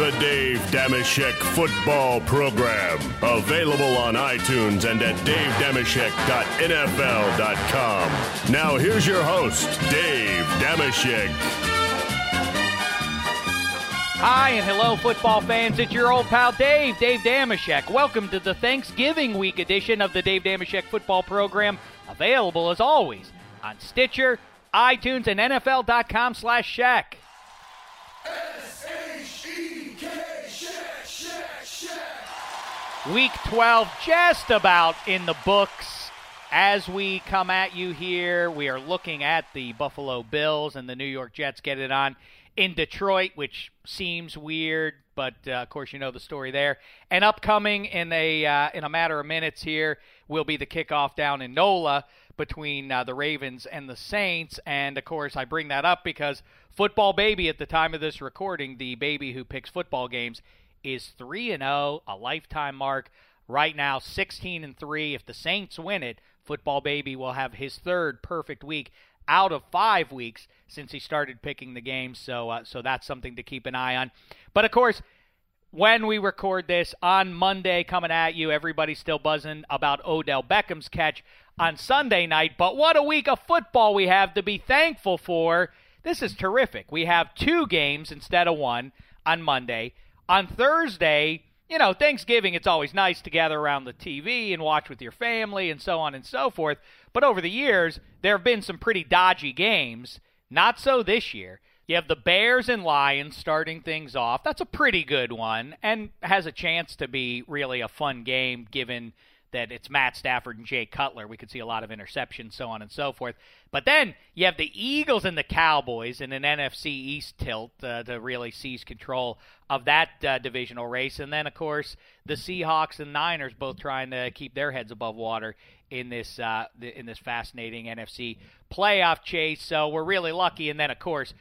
The Dave Dameshek Football Program. Available on iTunes and at davedamashek.nfl.com. Now here's your host, Dave Dameshek. Hi and hello, football fans. It's your old pal Dave, Dave Dameshek. Welcome to the Thanksgiving week edition of the Dave Dameshek football program, available as always on Stitcher, iTunes, and NFL.com slash Shack. Week 12 just about in the books. As we come at you here, we are looking at the Buffalo Bills and the New York Jets get it on in Detroit, which seems weird, but uh, of course you know the story there. And upcoming in a uh, in a matter of minutes here will be the kickoff down in NOLA between uh, the Ravens and the Saints. And of course, I bring that up because football baby at the time of this recording, the baby who picks football games, is three and zero, a lifetime mark. Right now, 16 and 3. If the Saints win it, Football Baby will have his third perfect week out of five weeks since he started picking the games. So, uh, so that's something to keep an eye on. But of course, when we record this on Monday, coming at you, everybody's still buzzing about Odell Beckham's catch on Sunday night. But what a week of football we have to be thankful for. This is terrific. We have two games instead of one on Monday. On Thursday, you know, Thanksgiving, it's always nice to gather around the TV and watch with your family and so on and so forth. But over the years, there have been some pretty dodgy games. Not so this year. You have the Bears and Lions starting things off. That's a pretty good one and has a chance to be really a fun game given that it's Matt Stafford and Jay Cutler. We could see a lot of interceptions, so on and so forth. But then you have the Eagles and the Cowboys in an NFC East tilt uh, to really seize control of that uh, divisional race. And then, of course, the Seahawks and Niners both trying to keep their heads above water in this uh, in this fascinating NFC playoff chase. So we're really lucky. And then, of course,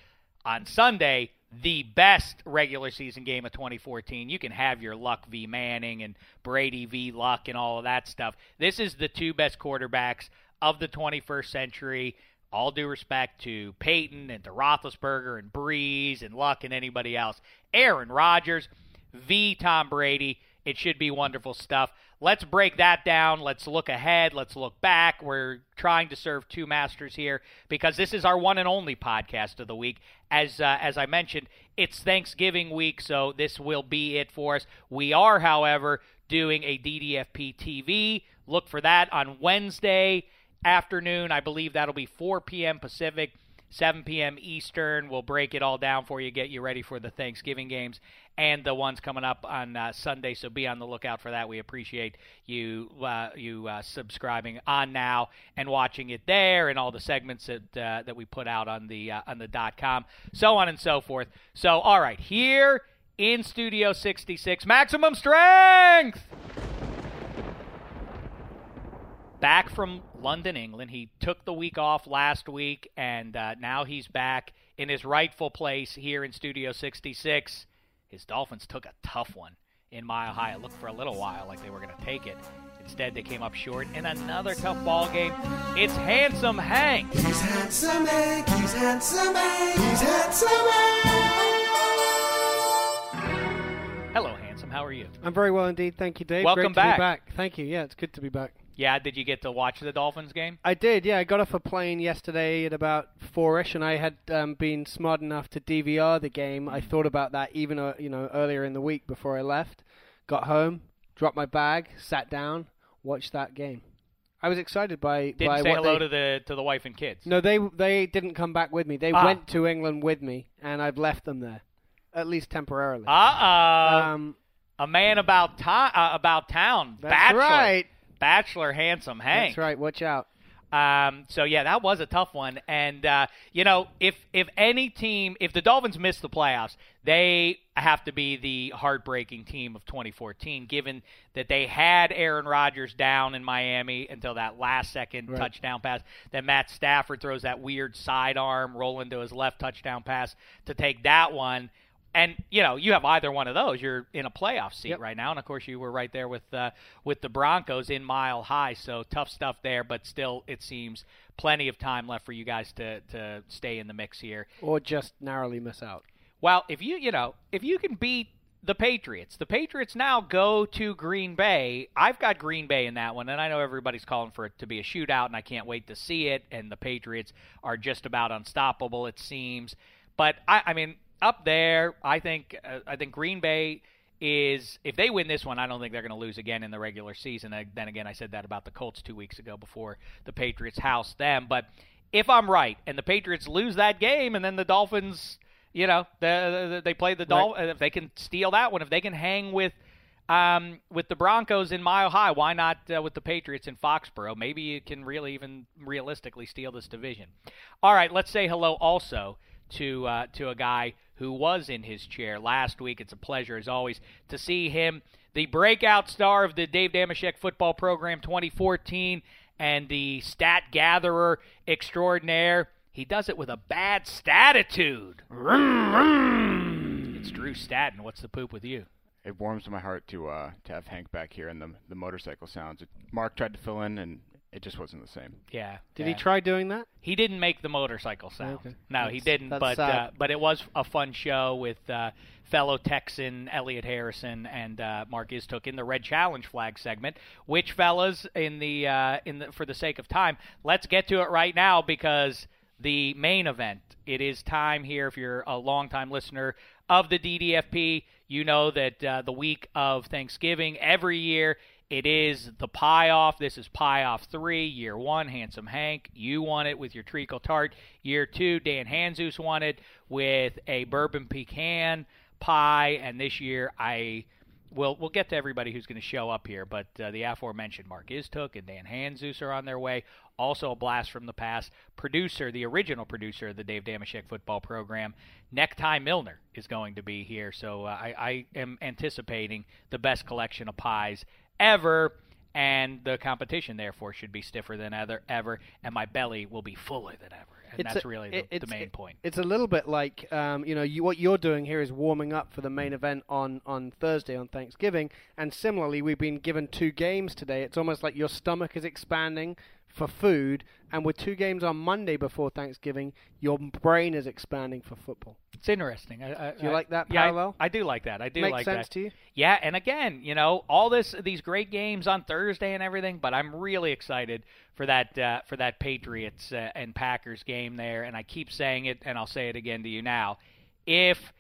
on Sunday, the best regular season game of 2014. You can have your Luck v. Manning and Brady v. Luck and all of that stuff. This is the two best quarterbacks of the 21st century. All due respect to Peyton and to Roethlisberger and Brees and Luck and anybody else. Aaron Rodgers v. Tom Brady. It should be wonderful stuff. Let's break that down. Let's look ahead. Let's look back. We're trying to serve two masters here because this is our one and only podcast of the week. As uh, as I mentioned, it's Thanksgiving week, so this will be it for us. We are, however, doing a DDFP TV. Look for that on Wednesday afternoon. I believe that'll be 4 p.m. Pacific. 7 p.m. Eastern. We'll break it all down for you, get you ready for the Thanksgiving games and the ones coming up on uh, Sunday. So be on the lookout for that. We appreciate you uh, you uh, subscribing on now and watching it there, and all the segments that uh, that we put out on the uh, on the dot com, so on and so forth. So all right, here in Studio 66, maximum strength back from London, England. He took the week off last week, and uh, now he's back in his rightful place here in Studio 66. His Dolphins took a tough one in Mile High. It looked for a little while like they were going to take it. Instead, they came up short in another tough ball game. It's Handsome Hank. He's handsome Hank, he's handsome Hank, he's handsome Hank. Hello, Handsome. How are you? I'm very well indeed, thank you, Dave. Welcome Great to back. Be back. Thank you. Yeah, it's good to be back. Yeah, did you get to watch the Dolphins game? I did. Yeah, I got off a plane yesterday at about four-ish, and I had um, been smart enough to DVR the game. I thought about that even uh, you know earlier in the week before I left. Got home, dropped my bag, sat down, watched that game. I was excited by Didn't by say hello they, to the to the wife and kids. No, they they didn't come back with me. They Ah. went to England with me, and I've left them there, at least temporarily. Uh-oh. um, a man about time uh, about town. that's Bachelor. right. Bachelor Handsome Hank. That's right. Watch out. Um, so yeah, that was a tough one. And uh, you know, if if any team, if the Dolphins miss the playoffs, they have to be the heartbreaking team of 2014, given that they had Aaron Rodgers down in Miami until that last second Right. touchdown pass. Then Matt Stafford throws that weird sidearm roll into his left touchdown pass to take that one. And you know, you have either one of those, you're in a playoff seat Yep. right now. And of course, you were right there with uh, with the Broncos in Mile High, so tough stuff there. But still, it seems plenty of time left for you guys to to stay in the mix here. Or just narrowly miss out. Well, if you you know if you can beat the Patriots, the Patriots now go to Green Bay. I've got Green Bay in that one, and I know everybody's calling for it to be a shootout, and I can't wait to see it. And the Patriots are just about unstoppable, it seems. But I, I mean, up there, I think uh, I think Green Bay is if they win this one, I don't think they're going to lose again in the regular season. Then again, I said that about the Colts two weeks ago before the Patriots housed them. But if I'm right and the Patriots lose that game, and then the Dolphins, you know, the, the, they play the Dolphins, if they can steal that one, if they can hang with. Um, with the Broncos in Mile High, why not uh, with the Patriots in Foxborough? Maybe you can really even realistically steal this division. All right, let's say hello also to uh, to a guy who was in his chair last week. It's a pleasure, as always, to see him, the breakout star of the Dave Dameshek football program 2014, and the stat gatherer extraordinaire. He does it with a bad statitude. It's Drew Staten. What's the poop with you? It warms my heart to uh, to have Hank back here and the the motorcycle sounds. Mark tried to fill in and it just wasn't the same. Yeah. Did yeah. he try doing that? He didn't make the motorcycle sound. Okay. No, he didn't. But uh, but it was a fun show with uh, fellow Texan Elliot Harrison and uh, Mark Istook in the Red Challenge flag segment. Which fellas, in the uh, in the for the sake of time, let's get to it right now because the main event. It is time here. If you're a longtime listener of the DDFP, you know that uh, the week of Thanksgiving every year it is the pie off. This is pie off three. Year one, Handsome Hank. You won it with your treacle tart. Year two, Dan Hanzus won it with a bourbon pecan pie. And this year, I will we'll get to everybody who's going to show up here. But uh, the aforementioned Mark Istook and Dan Hanzus are on their way. Also, a blast from the past. Producer, the original producer of the Dave Dameshek football program, Necktie Milner, is going to be here. So uh, I, I am anticipating the best collection of pies ever, and the competition therefore should be stiffer than ever, ever, and my belly will be fuller than ever. And It's that's a- really it- the, the main it- point. It's a little bit like, um, you know, you, what you're doing here is warming up for the main event on, on Thursday on Thanksgiving, and similarly, we've been given two games today. It's almost like your stomach is expanding for food, and with two games on Monday before Thanksgiving, your brain is expanding for football. It's interesting. I, I, Do you I- like that yeah, I- parallel? I, do like that. I do Makes like sense that. to you? Yeah, and again, you know, all this these great games on Thursday and everything, but I'm really excited for that uh, for that Patriots uh, and Packers game there, and I keep saying it, and I'll say it again to you now. If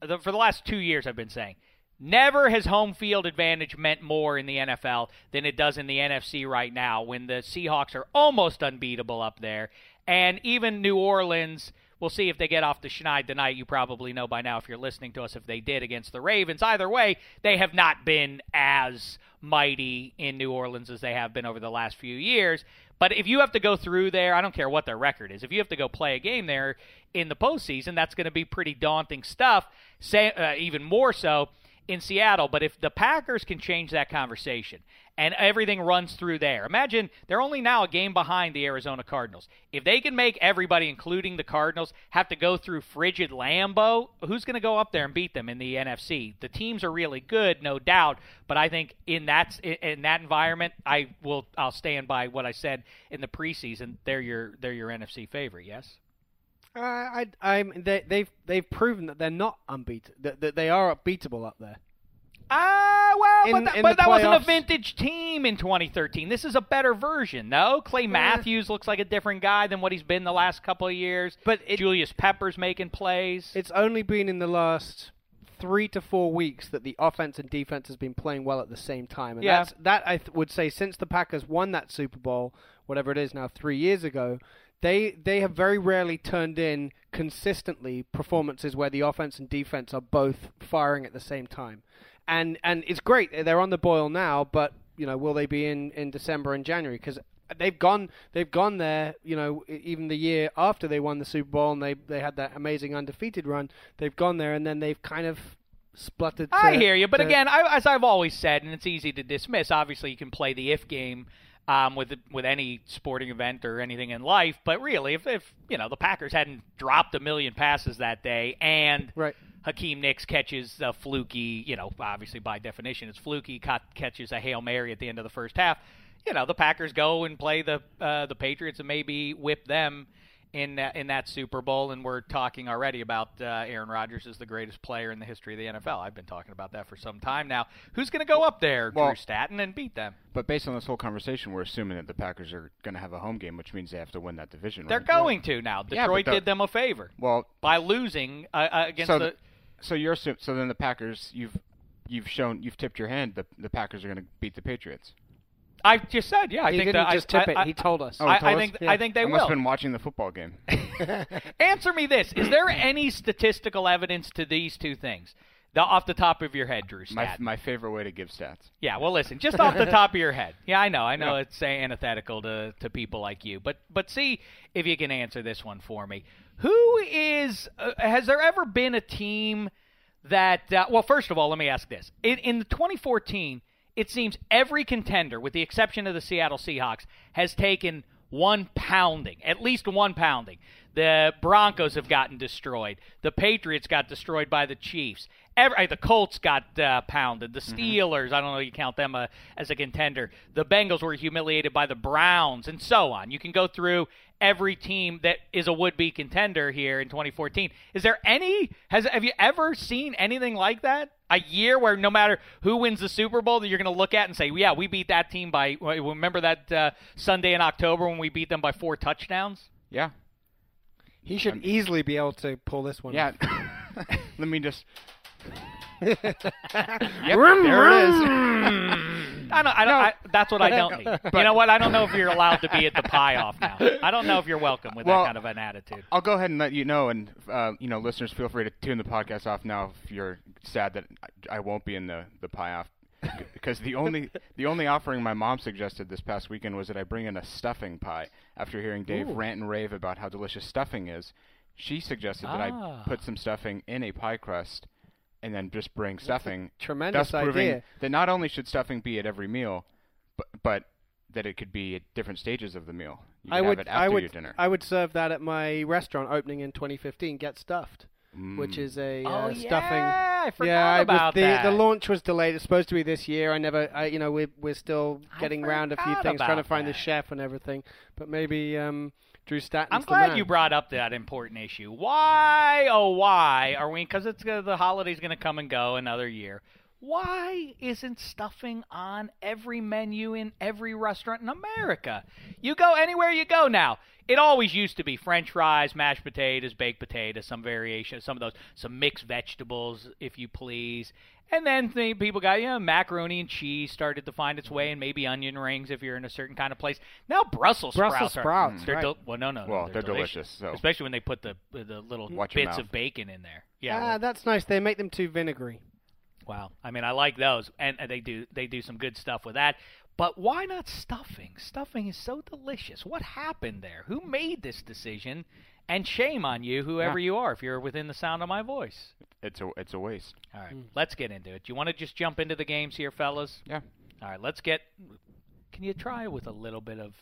the, for the last two years, I've been saying. Never has home field advantage meant more in the NFL than it does in the NFC right now when the Seahawks are almost unbeatable up there. And even New Orleans, we'll see if they get off the schneid tonight. You probably know by now if you're listening to us if they did against the Ravens. Either way, they have not been as mighty in New Orleans as they have been over the last few years. But if you have to go through there, I don't care what their record is. If you have to go play a game there in the postseason, that's going to be pretty daunting stuff. Say, uh, even more so in Seattle. But if the Packers can change that conversation and everything runs through there, imagine they're only now a game behind the Arizona Cardinals. If they can make everybody, including the Cardinals, have to go through frigid Lambeau, who's going to go up there and beat them in the NFC? The teams are really good, no doubt. But I think in that in that environment, I will I'll stand by what I said in the preseason. They're your they're your NFC favorite. Yes. Uh, I, I'm, they, they've they've proven that they're not unbeatable, that, that they are beatable up there. Ah, well, In- but, that, but that wasn't a vintage team in 2013. This is a better version, no? Clay Matthews looks like a different guy than what he's been the last couple of years. But it- Julius Peppers making plays. It's only been in the last three to four weeks that the offense and defense has been playing well at the same time. And Yeah. that's, that I th- would say since the Packers won that Super Bowl, whatever it is now, three years ago, they they have very rarely turned in consistently performances where the offense and defense are both firing at the same time. And and it's great they're on the boil now, but you know will they be in in December and January? Because they've gone they've gone there. You know, even the year after they won the Super Bowl and they they had that amazing undefeated run, they've gone there and then they've kind of spluttered. I hear you, but to- again, I, as I've always said, and it's easy to dismiss. Obviously, you can play the if game um, with with any sporting event or anything in life, but really, if, if you know the Packers hadn't dropped a million passes that day, and Right. Hakeem Nicks catches a fluky, you know, obviously by definition it's fluky, ca- catches a hail mary at the end of the first half. You know, the Packers go and play the uh, the Patriots and maybe whip them in that, in that Super Bowl, and we're talking already about uh, Aaron Rodgers is the greatest player in the history of the NFL. I've been talking about that for some time now. Who's going to go up there, Well- Drew Statton, and beat them? But based on this whole conversation, we're assuming that the Packers are going to have a home game, which means they have to win that division. They're right? going to now. Detroit the- did them a favor Well, by losing uh, uh, against so the. th- so you're so then the Packers you've you've shown you've tipped your hand that the Packers are going to beat the Patriots. I just said, yeah. I he think didn't that just I, tip it. I, he told us. Oh, I, told I us? think Yeah. I think they I will. must have been watching the football game. Answer me this: Is there any statistical evidence to these two things? The, off the top of your head, Drew my Stat. my favorite way to give stats. Yeah, well, listen, just off the top of your head. Yeah, I know, I know, Yeah. it's uh, antithetical to to people like you, but but see if you can answer this one for me. Who is? Uh, has there ever been a team that? Uh, well, first of all, let me ask this: in, in 2014, it seems every contender, with the exception of the Seattle Seahawks, has taken one pounding, at least one pounding. The Broncos have gotten destroyed. The Patriots got destroyed by the Chiefs. Every, uh, the Colts got uh, pounded. The Steelers, I don't know, you count them uh, as a contender. The Bengals were humiliated by the Browns, and so on. You can go through every team that is a would-be contender here in 2014. Is there any? Has have you ever seen anything like that? A year where no matter who wins the Super Bowl, that you're going to look at and say, "Yeah, we beat that team by." Remember that uh, Sunday in October when we beat them by four touchdowns? Yeah, He should easily be able to pull this one. yeah. Let me just. yep, there it is. I don't. I don't. I, that's what I don't need. you know what? I don't know if you're allowed to be at the pie off now. I don't know if you're welcome with Well- that kind of an attitude. I'll go ahead and let you know, and uh, you know, listeners, feel free to tune the podcast off now if you're sad that I won't be in the the pie off. Because the only the only offering my mom suggested this past weekend was that I bring in a stuffing pie. After hearing Dave rant and rave about how delicious stuffing is, she suggested that Ah. I put some stuffing in a pie crust, and then just bring stuffing. tremendous thus proving idea. that not only should stuffing be at every meal, but but that it could be at different stages of the meal. You could I have would, it after I your would, dinner. I would serve that at my restaurant opening in 2015. Get stuffed, Mm. which is a Oh, uh, yeah, stuffing. I forgot yeah, I was- about the that. the launch was delayed. It's supposed to be this year. I never, I, you know, we're we're still getting round a few things, trying to about find the chef and everything. But maybe um, Drew Statton's I'm glad you brought up that important issue. Why, oh, why are we? Because it's uh, the holiday's going to come and go another year. Why isn't stuffing on every menu in every restaurant in America? You go anywhere you go now. It always used to be French fries, mashed potatoes, baked potatoes, some variation, some of those, some mixed vegetables, if you please. And then the people got, you know, macaroni and cheese started to find its way, and maybe onion rings if you're in a certain kind of place. Now Brussels, Brussels sprouts. are- sprouts, they're right. del- well, no, no, no. Well, they're, they're delicious, so- especially when they put the the little Watch bits of bacon in there. Yeah. Ah, that's nice. They make them too vinegary. Wow. I mean, I like those, and, and they do they do some good stuff with that. But why not stuffing? Stuffing is so delicious. What happened there? Who made this decision? And shame on you, whoever you are, if you're within the sound of my voice. It's a it's a waste. All right, hmm. let's get into it. Do you want to just jump into the games here, fellas? Yeah. All right, let's get. Can you try with a little bit of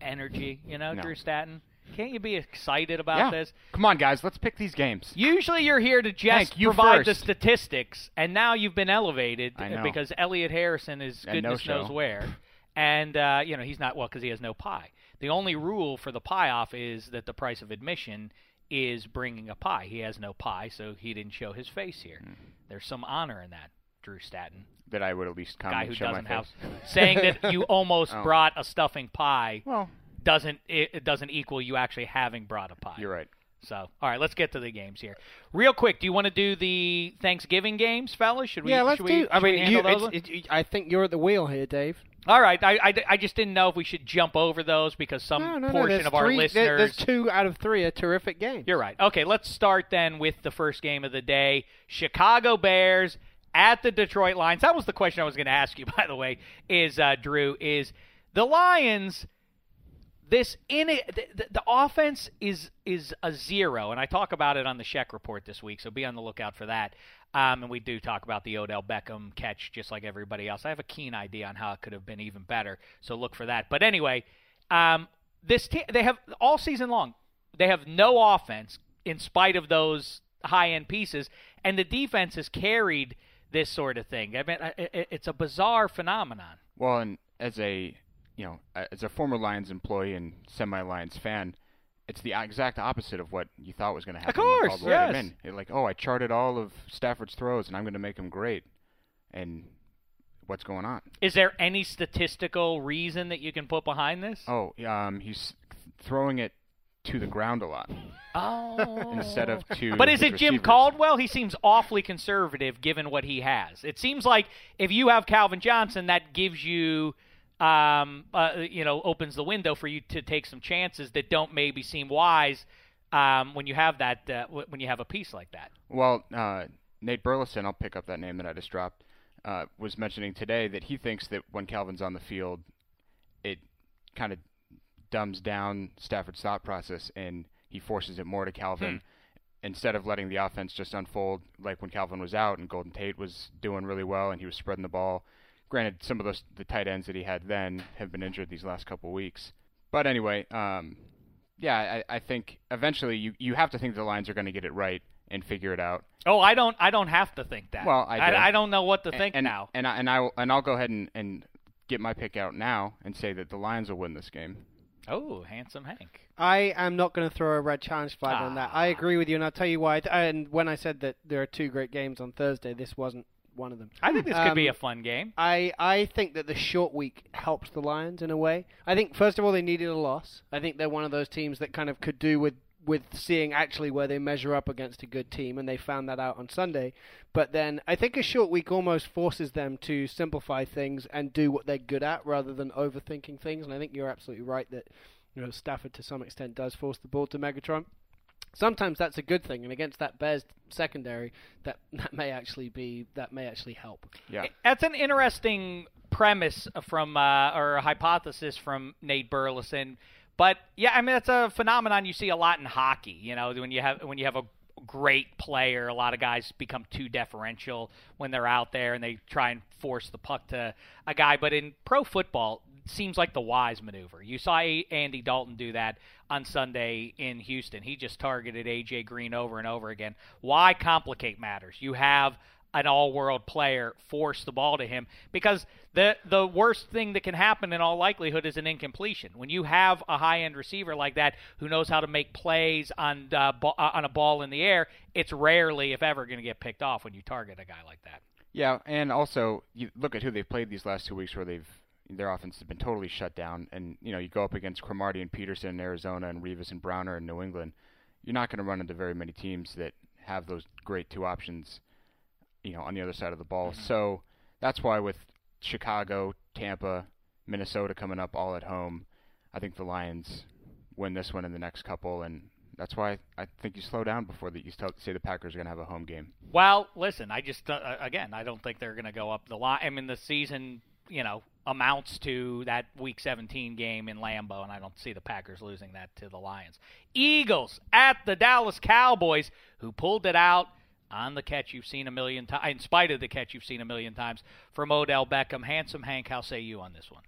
energy? You know, No. Drew Statton. Can't you be excited about yeah. this? Come on, guys. Let's pick these games. Usually you're here to just provide the statistics, and now you've been elevated because Elliot Harrison is And goodness no knows where. And, uh, you know, he's not, well, because he has no pie. The only rule for the pie off is that the price of admission is bringing a pie. He has no pie, so he didn't show his face here. Hmm. There's some honor in that, Drew Statton. That I would at least come Guy and who show doesn't my have. saying that you almost Oh. brought a stuffing pie Well, doesn't it, it doesn't equal you actually having brought a pie. you're right. So, all right, let's get to the games here. Real quick, do you want to do the Thanksgiving games, fellas? Should we? yeah, let's should do. We, I mean, you, those it's, it, I think you're at the wheel here, Dave. all right, I, I, I just didn't know if we should jump over those because some no, no, no. portion There's of our three, listeners. there- there's two out of three a terrific game. You're right. Okay, let's start then with the first game of the day: Chicago Bears at the Detroit Lions. That was the question I was going to ask you, by the way. Is uh, Drew is the Lions? This in it, the, the, offense is is a zero, and I talk about it on the Sheck report this week, so be on the lookout for that. Um, and we do talk about the Odell Beckham catch, just like everybody else. I have a keen idea on how it could have been even better, so look for that. But anyway, um, this te- they have all season long. They have no offense in spite of those high end pieces, and the defense has carried this sort of thing. I mean, it's a bizarre phenomenon. Well, and as a you know, as a former Lions employee and semi-Lions fan, it's the exact opposite of what you thought was going to happen. Of course, came yes. like, oh, I charted all of Stafford's throws, and I'm going to make him great. And what's going on? Is there any statistical reason that you can put behind this? Oh, um, he's throwing it to the ground a lot Oh. instead of to. But is it Jim. Caldwell? He seems awfully conservative given what he has. It seems like if you have Calvin Johnson, that gives you, um, uh, you know, opens the window for you to take some chances that don't maybe seem wise um, when you have that uh, w- when you have a piece like that. Well, uh, Nate Burleson, I'll pick up that name that I just dropped, uh, was mentioning today that he thinks that when Calvin's on the field, it kind of dumbs down Stafford's thought process and he forces it more to Calvin instead of letting the offense just unfold like when Calvin was out and Golden Tate was doing really well and he was spreading the ball. Granted, some of those the tight ends that he had then have been injured these last couple of weeks. But anyway, um, yeah, I, I think eventually you, you have to think the Lions are going to get it right and figure it out. Oh, I don't. I don't have to think that. Well, I do. I, don't know what to think and, now. And I, and I will- and I'll go ahead and, and get my pick out now and say that the Lions will win this game. Oh, handsome Hank. I am not going to throw a red challenge flag on that. I agree with you, and I'll tell you why. And when I said that there are two great games on Thursday, this wasn't one of them. I think this could be Um, a fun game. I, I think that the short week helped the Lions in a way. I think first of all they needed a loss. I think they're one of those teams that kind of could do with with seeing actually where they measure up against a good team, and they found that out on Sunday. But then I think a short week almost forces them to simplify things and do what they're good at rather than overthinking things. And I think you're absolutely right that you know Stafford to some extent does force the ball to Megatron. Sometimes that's a good thing, and against that Bears secondary, that that may actually be that may actually help. Yeah. That's an interesting premise from uh, or a hypothesis from Nate Burleson. But yeah, I mean that's a phenomenon you see a lot in hockey. You know, when you have when you have a great player, a lot of guys become too deferential when they're out there and they try and force the puck to a guy. But in pro football, it seems like the wise maneuver. You saw Andy Dalton do that on Sunday in Houston. He just targeted AJ Green over and over again. Why complicate matters? You have an all-world player force the ball to him because the the worst thing that can happen in all likelihood is an incompletion. When you have a high-end receiver like that who knows how to make plays on uh, uh, on a ball in the air, it's rarely, if ever, going to get picked off when you target a guy like that. Yeah, and also you look at who they've played these last two weeks, where they've their offense has been totally shut down, and you know you go up against Cromartie and Peterson in Arizona and Revis and Browner in New England. You're not going to run into very many teams that have those great two options, you know, on the other side of the ball. So that's why with Chicago, Tampa, Minnesota coming up all at home, I think the Lions win this one in the next couple, and that's why I think you slow down before that you say the Packers are going to have a home game. Well, listen, I just uh, again, I don't think they're going to go up the line. I mean, the season, you know, amounts to that Week 17 game in Lambeau, and I don't see the Packers losing that to the Lions. Eagles at the Dallas Cowboys, who pulled it out on the catch you've seen a million times, in spite of the catch you've seen a million times from Odell Beckham. Handsome Hank, how say you on this one?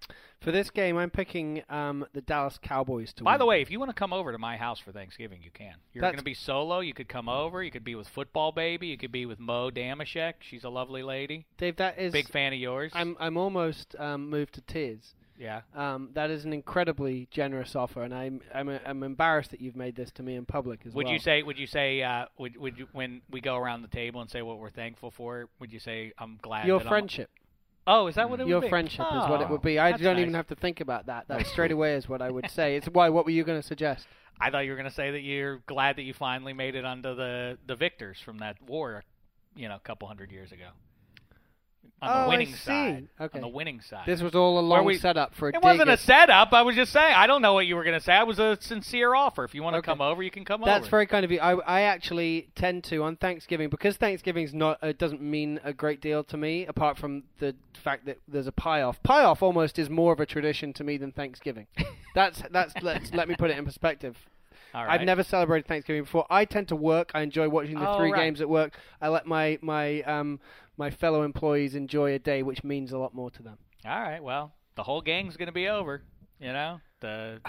For this game, I'm picking um, the Dallas Cowboys to By win. the way, if you want to come over to my house for Thanksgiving, you can. You're going to be solo. You could come over. You could be with Football Baby. You could be with Mo Dameshek. She's a lovely lady. Dave, that is Big fan of yours. I'm I'm almost um, moved to tears. yeah. Um, that is an incredibly generous offer, and I'm I'm I'm embarrassed that you've made this to me in public as Would well. you say? Would you say? Uh, would would you when we go around the table and say what we're thankful for? Would you say I'm glad? your that I'm- friendship? Oh, is that what it Your would be? Your friendship is what it Oh, would be. Oh, I don't nice. even have to think about that. That straight away is what I would say. It's why. What were you going to suggest? I thought you were going to say that you're glad that you finally made it under the the victors from that war, you know, a couple hundred years ago. On Oh, the winning side. Okay. On the winning side. This was all a long we- setup for a it wasn't a setup. I was just saying. I don't know what you were going to say. I was a sincere offer. If you want to Okay. come over, you can come That's over. That's very kind of you. I, I actually tend to on Thanksgiving because Thanksgiving's not uh, doesn't mean a great deal to me apart from the fact that there's a pie off. Pie off almost is more of a tradition to me than Thanksgiving. that's that's let's let me put it in perspective. All right. I've never celebrated Thanksgiving before. I tend to work. I enjoy watching the Oh, three right. games at work. I let my my um my fellow employees enjoy a day, which means a lot more to them. All right. Well, the whole gang's going to be over. You know, the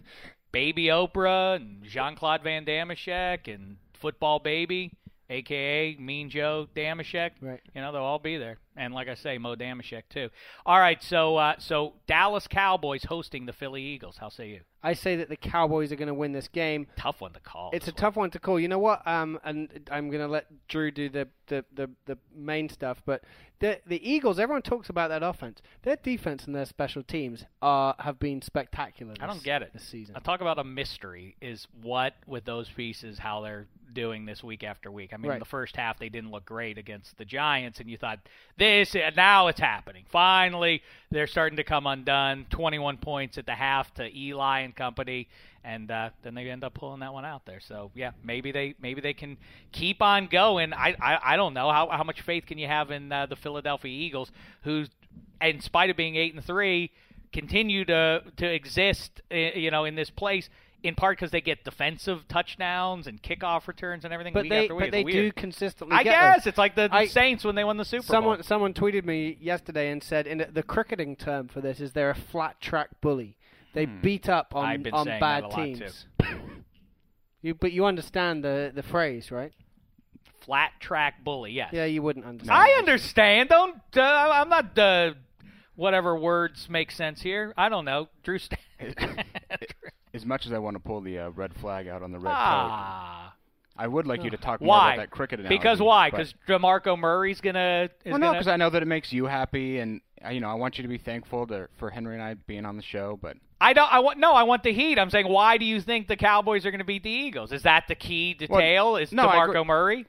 baby Oprah and Jean Claude Van Dameshek and football baby, aka Mean Joe Dameshek. Right. You know, they'll all be there. And like I say, Mo Dameshek too. All right. So, uh, so Dallas Cowboys hosting the Philly Eagles. How say you? I say that the Cowboys are going to win this game. Tough one to call. It's a one. tough one to call. You know what? Um, and I'm going to let Drew do the, the, the, the main stuff. But the the Eagles, everyone talks about that offense. Their defense and their special teams are have been spectacular. I don't get it. this season. I talk about a mystery is what with those pieces how they're doing this week after week. I mean, in the first half they didn't look great against the Giants, and you thought this and now it's happening. Finally, they're starting to come undone. Twenty-one points at the half to Eli and company, and uh, then they end up pulling that one out there. So yeah, maybe they maybe they can keep on going. I I, I don't know how how much faith can you have in uh, the Philadelphia Eagles, who, in spite of being eight and three, continue to to exist, uh, you know, in this place. In part because they get defensive touchdowns and kickoff returns and everything but week they after week. but they do consistently. I get them. guess it's like the I- Saints when they won the Super Someone Bowl. someone tweeted me yesterday and said, in the cricketing term for this is they're a flat track bully. They beat up on I've been on bad that a lot, teams. you but you understand the the phrase, right? Flat track bully, yes. Yeah, you wouldn't understand. I understand. Don't. Uh, I'm not. Uh, whatever words make sense here. I don't know. Drew. St- As much as I want to pull the uh, red flag out on the red coat, ah. I would like you to talk more Why? about that cricket analogy. Because why? Because Demarco Murray's gonna. Is well, no, gonna, because I know that it makes you happy, and uh, you know I want you to be thankful to, for Henry and I being on the show. But I don't. I want no. I want the Heat. I'm saying, why do you think the Cowboys are going to beat the Eagles? Is that the key detail? is no, Demarco. Murray?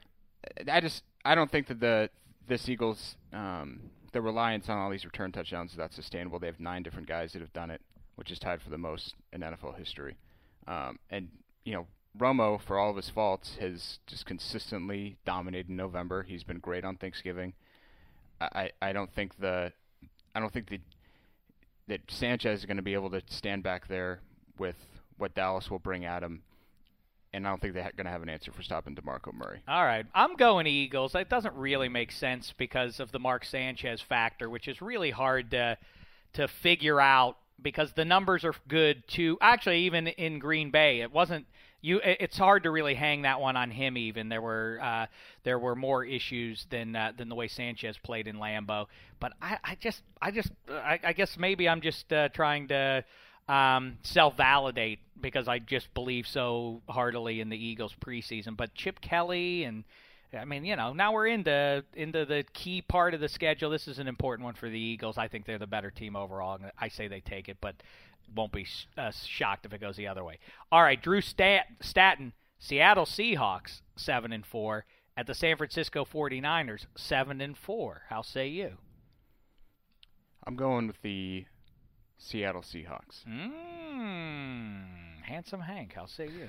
I just I don't think that the this Eagles um, the reliance on all these return touchdowns is that sustainable. They have nine different guys that have done it, which is tied for the most in NFL history. Um, and you know Romo, for all of his faults, has just consistently dominated in November. He's been great on Thanksgiving. I, I don't think the I don't think that that Sanchez is going to be able to stand back there with what Dallas will bring at him. And I don't think they're going to have an answer for stopping DeMarco Murray. All right, I'm going Eagles. That doesn't really make sense because of the Mark Sanchez factor, which is really hard to to figure out because the numbers are good too. Actually, even in Green Bay, it wasn't you. It's hard to really hang that one on him. Even there were uh, there were more issues than uh, than the way Sanchez played in Lambeau. But I, I just I just I, I guess maybe I'm just uh, trying to um, self-validate because I just believe so heartily in the Eagles preseason. But Chip Kelly and I mean, you know, now we're into into the key part of the schedule. This is an important one for the Eagles. I think they're the better team overall. and I say they take it, but won't be uh, shocked if it goes the other way. All right, Drew Stat- Staten, Seattle Seahawks seven and four at the San Francisco 49ers seven and four. How say you? I'm going with the Seattle Seahawks. Mmm, handsome Hank. How say you?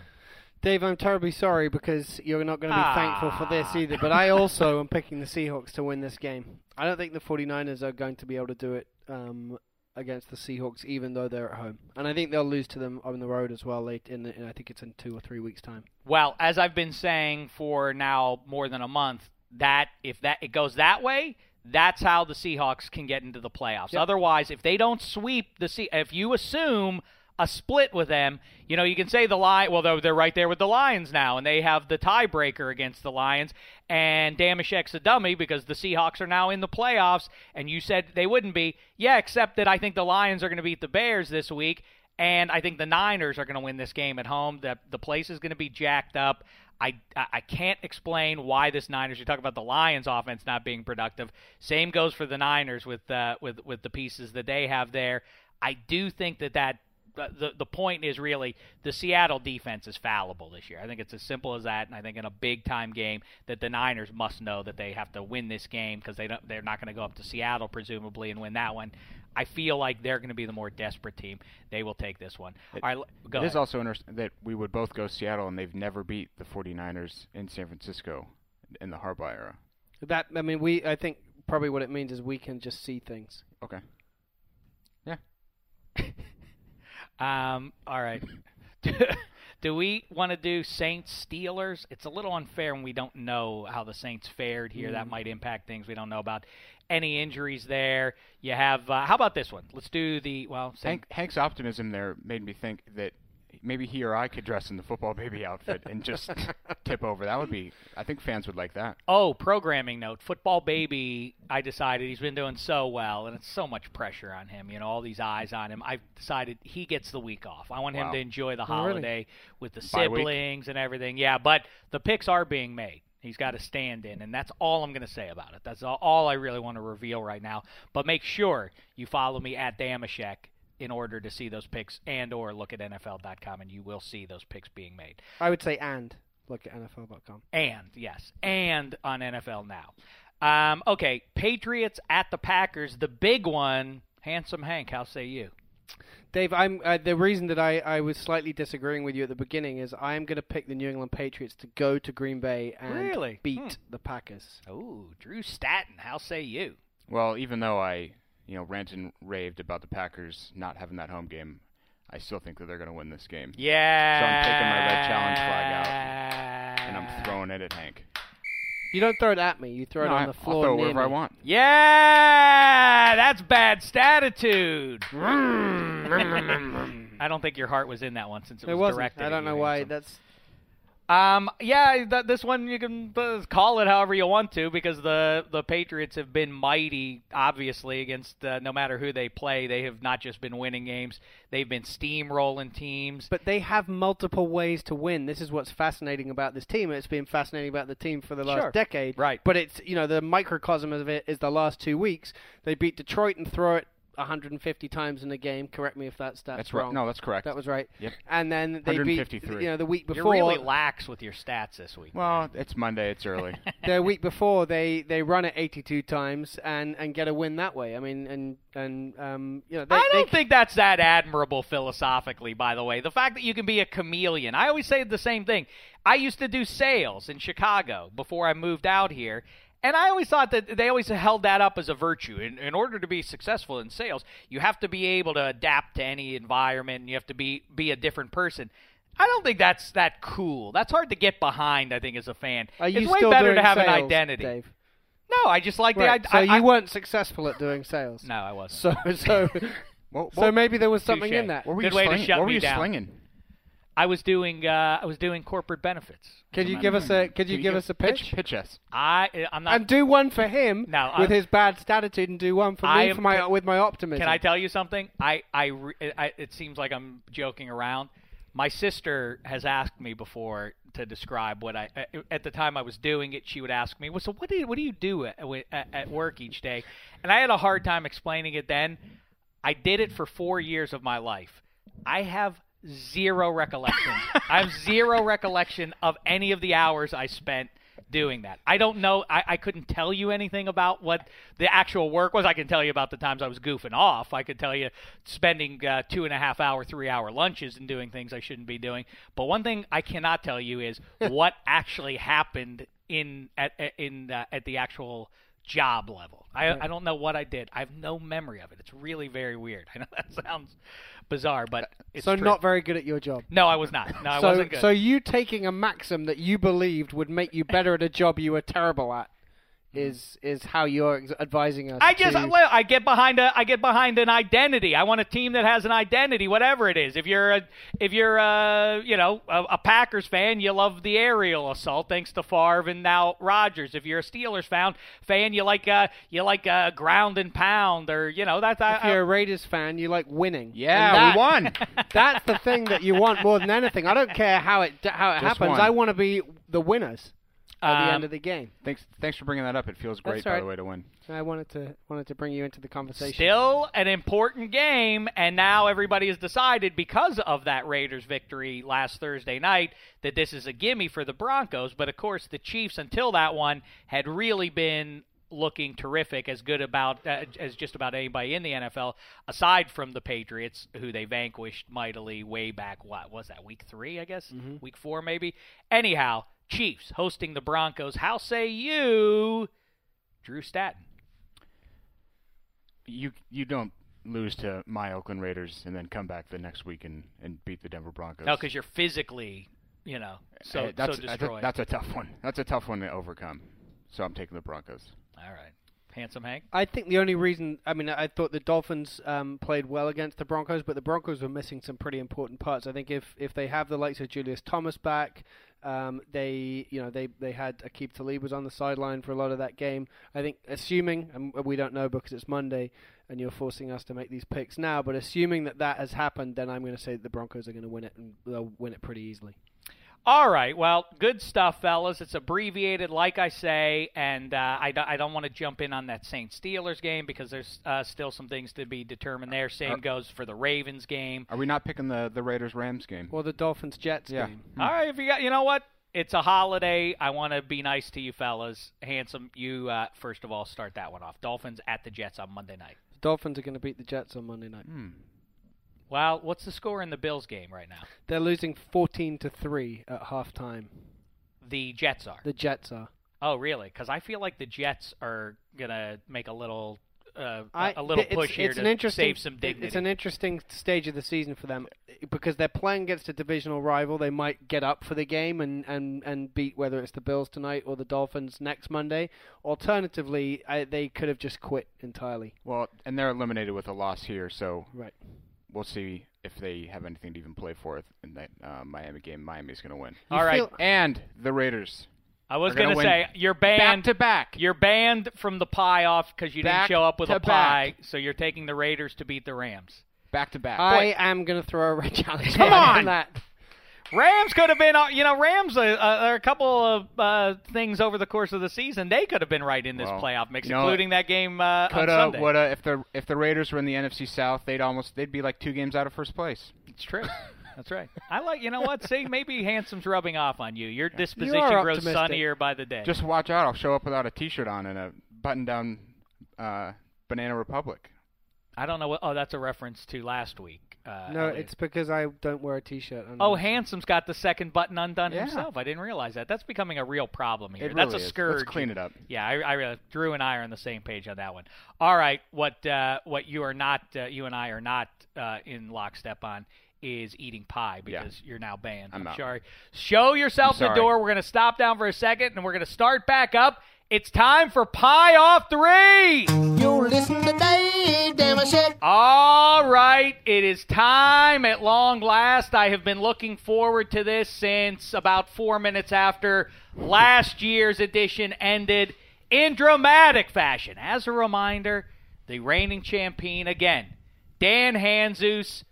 Dave, I'm terribly sorry because you're not going to be thankful for this Ah. either. But I also am picking the Seahawks to win this game. I don't think the 49ers are going to be able to do it um, against the Seahawks, even though they're at home. And I think they'll lose to them on the road as well. Late in, the, in I think it's in two or three weeks' time. Well, as I've been saying for now more than a month, that if that it goes that way, that's how the Seahawks can get into the playoffs. Yep. Otherwise, if they don't sweep the Se- if you assume a split with them, you know, you can say the Lion. Well, they're, they're right there with the Lions now, and they have the tiebreaker against the Lions. And Dameshek's a dummy because the Seahawks are now in the playoffs, and you said they wouldn't be. Yeah, except that I think the Lions are going to beat the Bears this week, and I think the Niners are going to win this game at home. The the place is going to be jacked up. I, I I can't explain why this Niners. You talk about the Lions' offense not being productive. Same goes for the Niners with uh, with with the pieces that they have there. I do think that that the the point is really the Seattle defense is fallible this year. I think it's as simple as that, and I think in a big time game that the Niners must know that they have to win this game because they don't they're not going to go up to Seattle presumably and win that one. I feel like they're going to be the more desperate team. They will take this one. It- All right, l- go It ahead. is also interesting that we would both go Seattle, and they've never beat the 49ers in San Francisco in the Harbaugh era. That I mean, we I think probably what it means is we can just see things. Okay. Um, all right. do we want to do Saints Steelers? It's a little unfair when we don't know how the Saints fared here. That might impact things we don't know about. Any injuries there? You have. Uh, how about this one? Let's do the well. Hank, Hank's optimism there made me think that maybe he or I could dress in the football baby outfit and just tip over. That would be. I think fans would like that. Oh, programming note. Football baby, I decided he's been doing so well, and it's so much pressure on him. You know, all these eyes on him. I've decided he gets the week off. I want him to enjoy the Oh, really? holiday with the siblings and everything. Yeah, but the picks are being made. He's got to stand in, and that's all I'm going to say about it. That's all, all I really want to reveal right now. But make sure you follow me at Dameshek in order to see those picks and or look at NFL.com, and you will see those picks being made. I would say and look at NFL.com. And yes, and on NFL now. Um, okay, Patriots at the Packers. The big one. Handsome Hank, how say you? Dave, I'm uh, the reason that I, I was slightly disagreeing with you at the beginning is I'm going to pick the New England Patriots to go to Green Bay and Really? beat Hmm. the Packers. Oh, Drew Statton, how say you? Well, even though I, you know, ranted and raved about the Packers not having that home game, I still think that they're going to win this game. Yeah. So I'm taking my red challenge flag out, and I'm throwing it at Hank. You don't throw it at me. You throw No, it I- on the floor. I'll floor throw it near wherever I want. Yeah, that's bad statitude. I don't think your heart was in that one since it, It was wasn't. directed. I don't know why. Handsome. That's Um, yeah, th- this one you can uh, call it however you want to because the the Patriots have been mighty, obviously against uh, no matter who they play. They have not just been winning games; they've been steamrolling teams. But they have multiple ways to win. This is what's fascinating about this team. It's been fascinating about the team for the last Sure. decade. Right. But it's you know the microcosm of it is the last two weeks. They beat Detroit and throw it 150 times in a game. Correct me if that stat's That's wrong. right. No, that's correct. That was right. Yep. And then they beat 153. you know the week before. You're really lax with your stats this week. Well, it's Monday. It's early. the week before they, they run it 82 times and, and get a win that way. I mean and and um you know they, I don't they, think that's that admirable philosophically, by the way. The fact that you can be a chameleon. I always say the same thing. I used to do sales in Chicago before I moved out here. And I always thought that they always held that up as a virtue. In, in order to be successful in sales, you have to be able to adapt to any environment and you have to be, be a different person. I don't think that's that cool. That's hard to get behind, I think, as a fan. Are you it's way still better doing to have an identity. Dave? No, I just like Right. the so I, you I, weren't successful at doing sales. No, I wasn't. So so What, so maybe there was something Touche. in that. what were Good you way to slinging? shut what were you down. slinging? I was doing uh, I was doing corporate benefits. Could you give us a could you give us a pitch? Pitch us. I I'm not. And do one for him No, with I- his bad statitude, and do one for I me am- for my with my optimism. Can I tell you something? I, I, re- I it seems like I'm joking around. My sister has asked me before to describe what I at- at the time I was doing it. She would ask me, "Well, so what do you, what do you do at, at, at work each day?" And I had a hard time explaining it then. I did it for four years of my life. I have zero recollection. I have zero recollection of any of the hours I spent doing that. I don't know. I, I couldn't tell you anything about what the actual work was. I can tell you about the times I was goofing off. I could tell you spending uh, two and a half hour, three hour lunches and doing things I shouldn't be doing. But one thing I cannot tell you is what actually happened in at in uh, at the actual job level. I I don't know what I did. I have no memory of it. It's really very weird. I know that sounds bizarre, but uh, it's so true. not very good at your job. No, I was not. No, I so wasn't good. so you taking a maxim that you believed would make you better at a job you were terrible at is is how you're advising us. I just to- well, I get behind a I get behind an identity. I want a team that has an identity, whatever it is. If you're a if you're a you know a, a Packers fan, you love the aerial assault thanks to Favre and now Rodgers. If you're a Steelers fan, fan you like uh you like uh, ground and pound or you know that's if I, you're a Raiders fan, you like winning. Yeah, And that- we won. That's the thing that you want more than anything. I don't care how it how it Just happens. one. I want to be the winners. At the Um, end of the game. Thanks, thanks for bringing that up. It feels great, That's by the way, to win. I wanted to wanted to bring you into the conversation. Still an important game, and now everybody has decided because of that Raiders victory last Thursday night that this is a gimme for the Broncos. But of course, the Chiefs until that one had really been looking terrific, as good about uh, as just about anybody in the NFL, aside from the Patriots, who they vanquished mightily way back. What was that? Week three, I guess. Week four, maybe. Anyhow, Chiefs hosting the Broncos. How say you, Drew Statton? You you don't lose to my Oakland Raiders and then come back the next week and, and beat the Denver Broncos. No, because you're physically, you know, so Uh, that's, so destroyed. that's a tough one. That's a tough one to overcome. So I'm taking the Broncos. All right, handsome Hank. I think the only reason, I mean, I thought the Dolphins um, played well against the Broncos, but the Broncos were missing some pretty important parts. I think if, if they have the likes of Julius Thomas back, um, they, you know, they, they had Aqib Talib was on the sideline for a lot of that game. I think, assuming, and we don't know because it's Monday, and you're forcing us to make these picks now, but assuming that that has happened, then I'm going to say the Broncos are going to win it, and they'll win it pretty easily. All right, well, good stuff, fellas. It's abbreviated, like I say, and uh, I, do- I don't want to jump in on that Saint Steelers game because there's uh, still some things to be determined there. Same Are- goes for the Ravens game. Are we not picking the, the Raiders Rams game? Or the Dolphins Jets Yeah. game. All right, if you got, you know what? It's a holiday. I want to be nice to you, fellas. Handsome, you uh, first of all start that one off. Dolphins at the Jets on Monday night. The Dolphins are going to beat the Jets on Monday night. Hmm. Well, what's the score in the Bills game right now? They're losing 14 to 3 at halftime. The Jets are. The Jets are. Oh, really? Because I feel like the Jets are gonna make a little, uh, I- a little it's- push here it's to an interesting, save some dignity. It's an interesting stage of the season for them because they're playing against a divisional rival. They might get up for the game and, and, and beat whether it's the Bills tonight or the Dolphins next Monday. Alternatively, I, they could have just quit entirely. Well, and they're eliminated with a loss here, so Right. We'll see if they have anything to even play for in that uh, Miami game. Miami's going to win. You All right. feel- And the Raiders. I was gonna gonna say you're Back banned. to back. You're banned from the pie off because you didn't show up with a pie. back. So you're taking the Raiders to beat the Rams. Back to back. I am going to throw a red challenge Come on on! that. Rams could have been, uh, you know, Rams. Uh, uh, are a couple of uh, things over the course of the season they could have been right in this Well, playoff mix, you know, including that game uh, on Coulda, Sunday. woulda. If the if the Raiders were in the NFC South, they'd almost they'd be like two games out of first place. It's true. That's right. I like. You know what? See, maybe handsome's rubbing off on you. Your disposition are grows optimistic. sunnier by the day. Just watch out! I'll show up without a T-shirt on and a button-down uh, Banana Republic. I don't know what. Oh, that's a reference to last week. Uh, No, Elliot. it's because I don't wear a T-shirt. under Oh. Handsome's got the second button undone Yeah. himself. I didn't realize that. That's becoming a real problem here. It That's really a is. scourge. Let's clean it up. Yeah, I, I really, Drew and I are on the same page on that one. All right, what uh, what you are not, uh, you and I are not uh, in lockstep on is eating pie Yeah. because you're now banned. I'm out. sorry. Show yourself I'm the door. We're going to stop down for a second and we're going to start back up. It's time for pie off three. You listen to Dave Dameshek. All right, it is time at long last. I have been looking forward to this since about four minutes after last year's edition ended in dramatic fashion. As a reminder, the reigning champion again, Dan Hanzus,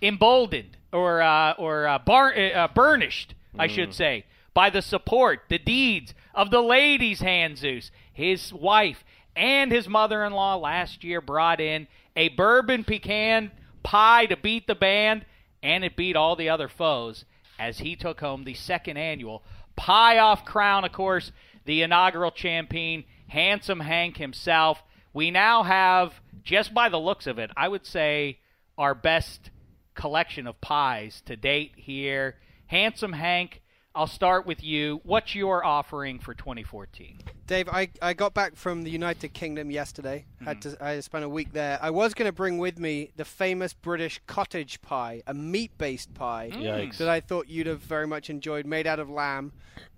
emboldened or uh, or uh, bar- uh, burnished, I should say, by the support, the deeds of the ladies' zeus his wife and his mother-in-law last year brought in a bourbon pecan pie to beat the band, and it beat all the other foes as he took home the second annual pie off crown. Of course, the inaugural champion, handsome Hank himself. We now have, just by the looks of it, I would say our best collection of pies to date here. Handsome Hank, I'll start with you. What's your offering for 2014? Dave, I, I got back from the United Kingdom yesterday. Had to I spent a week there. I was going to bring with me the famous British cottage pie, a meat-based pie Yikes. that I thought you'd have very much enjoyed, made out of lamb,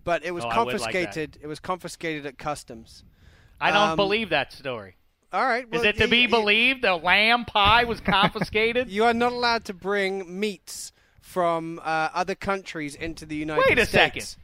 but it was Oh, I would like confiscated. it was confiscated at customs. I don't Um, believe that story. All right, Is it to be y- believed the lamb pie was confiscated? You are not allowed to bring meats from uh, other countries into the United Wait a States. second.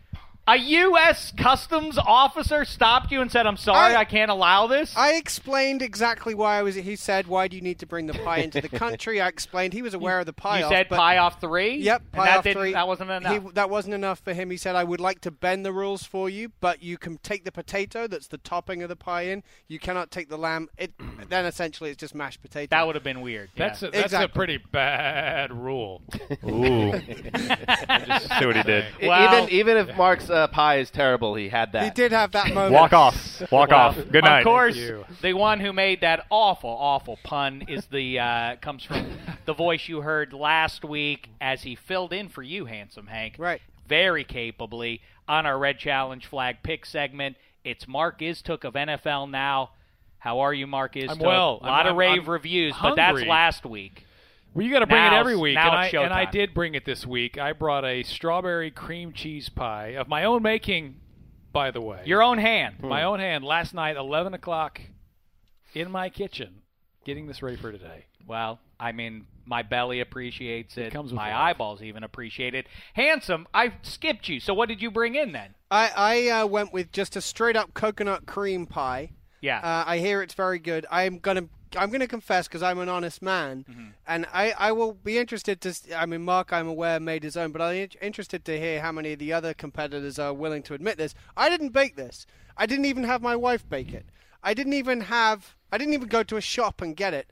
A U.S. Customs officer stopped you and said, "I'm sorry, I- I, can't allow this." I explained exactly why I was. He said, "Why do you need to bring the pie into the country?" I explained he was aware of the pie. you off, said but pie off three. Yep, And pie that off didn't- three. That wasn't enough. He, that wasn't enough for him. He said, "I would like to bend the rules for you, but you can take the potato that's the topping of the pie in. You cannot take the lamb. It then essentially it's just mashed potato. that would have been weird. That's a, that's Exactly. a pretty bad rule. Ooh. See what he did. Well- even even if Mark's uh, pie is terrible, he had that. he did have that moment. Walk off. Walk Well, off. Good night. Of course, you. the one who made that awful, awful pun is the uh, comes from the voice you heard last week as he filled in for you, handsome Hank. Right. Very capably on our Red Challenge Flag pick segment. It's Mark Istook of NFL Now. How are you, Mark Istook? I'm well. A lot I'm- of rave I'm reviews, but that's last week. Well, you got to bring Now it every week, and I it's and I did bring it this week. I brought a strawberry cream cheese pie of my own making, by the way. Your own hand. my own hand last night, eleven o'clock, in my kitchen, getting this ready for today. Well, I mean, my belly appreciates it. comes with my love. eyeballs even appreciate it. Handsome, I skipped you. So what did you bring in then? I I uh, went with just a straight up coconut cream pie. Yeah. Uh, I hear it's very good. I'm gonna I'm gonna confess because I'm an honest man, mm-hmm. and I, I will be interested to. I mean, Mark, I'm aware made his own, but I'm interested to hear how many of the other competitors are willing to admit this. I didn't bake this. I didn't even have my wife bake it. I didn't even have. I didn't even go to a shop and get it.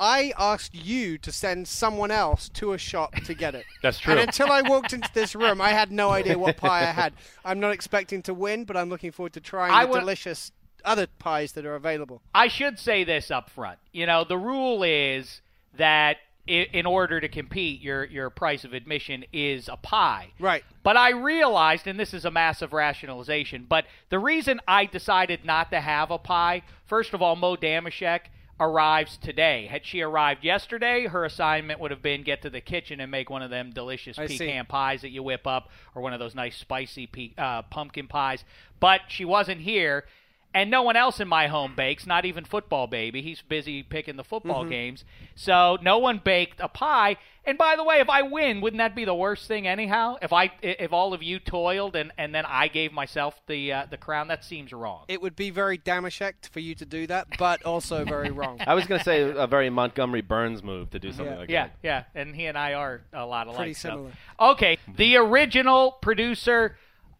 I asked you to send someone else to a shop to get it. That's true. And until I walked into this room, I had no idea what pie I had. I'm not expecting to win, but I'm looking forward to trying I the would- delicious other pies that are available. I should say this up front. You know, the rule is that in order to compete, your your price of admission is a pie. Right. But I realized, and this is a massive rationalization, but the reason I decided not to have a pie, first of all, Mo Dameshek arrives today. Had she arrived yesterday, her assignment would have been get to the kitchen and make one of them delicious I see. pecan pies that you whip up, or one of those nice spicy pe- uh, pumpkin pies. But she wasn't here. And no one else in my home bakes, not even football baby. He's busy picking the football Mm-hmm. games. So no one baked a pie. And by the way, if I win, wouldn't that be the worst thing anyhow? If I if all of you toiled and, and then I gave myself the uh, the crown, that seems wrong. It would be very Dameshek for you to do that, but also very wrong. I was going to say a very Montgomery Burns move to do something Yeah. like Yeah, that. yeah, yeah, and he and I are a lot alike. Pretty so- similar. Okay, the original producer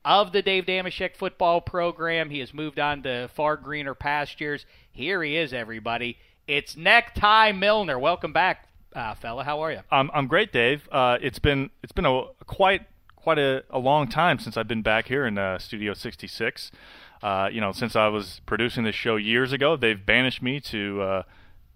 of the Dave Dameshek football program. He has moved on to far greener pastures. Here he is, everybody. It's Necktie Milner. Welcome back, uh, fella. How are you? I'm I'm great, Dave. Uh, it's been it's been a quite quite a, a long time since I've been back here in uh, Studio 66. Uh, you know, since I was producing this show years ago, they've banished me to uh,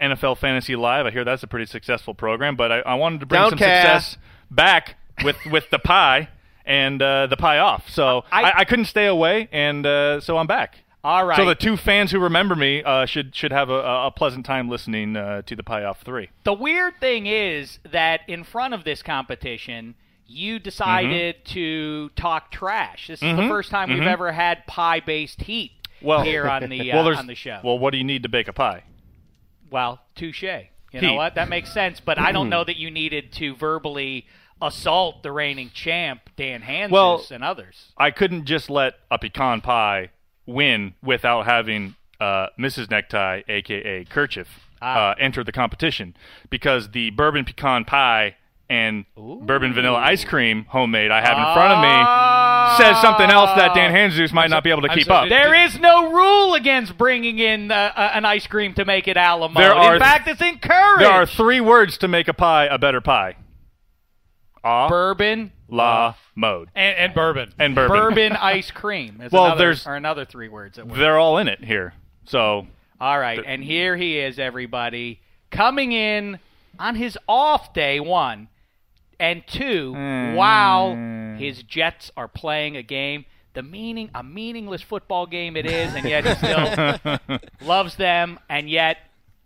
NFL Fantasy Live. I hear that's a pretty successful program, but I, I wanted to bring Don't some care. success back with with the pie and uh, the pie off. So I- I, I, couldn't stay away, and uh, so I'm back. All right. So the two fans who remember me uh, should should have a, a pleasant time listening uh, to the pie off three. The weird thing is that in front of this competition, you decided to talk trash. This is the Mhm. first time we've Mhm. ever had pie-based heat Well, here on the uh, well, on the show. Well, what do you need to bake a pie? Well, touche. You know what? That makes sense. But I don't know that you needed to verbally assault the reigning champ, Dan Hanzus, Well- and others. I couldn't just let a pecan pie win without having uh, Mrs. Necktie, aka Kerchief, Ah. uh, enter the competition because the bourbon pecan pie and bourbon vanilla ice cream homemade I have in front of me says something else that Dan Hanzus might not be able to I'm keep so- up. There is no rule against bringing in uh, uh, an ice cream to make it a la mode. Are in fact, it's encouraged. There are three words to make a pie a better pie. Ah, bourbon, la, mode, And, and bourbon. and bourbon. bourbon ice cream. Is Well, another, there's- are another three words that work. They're all in it here. So All right, and here he is, everybody, coming in on his off day one and two Hmm. while his Jets are playing a game. The meaning, a meaningless football game it is, and yet he still loves them, and yet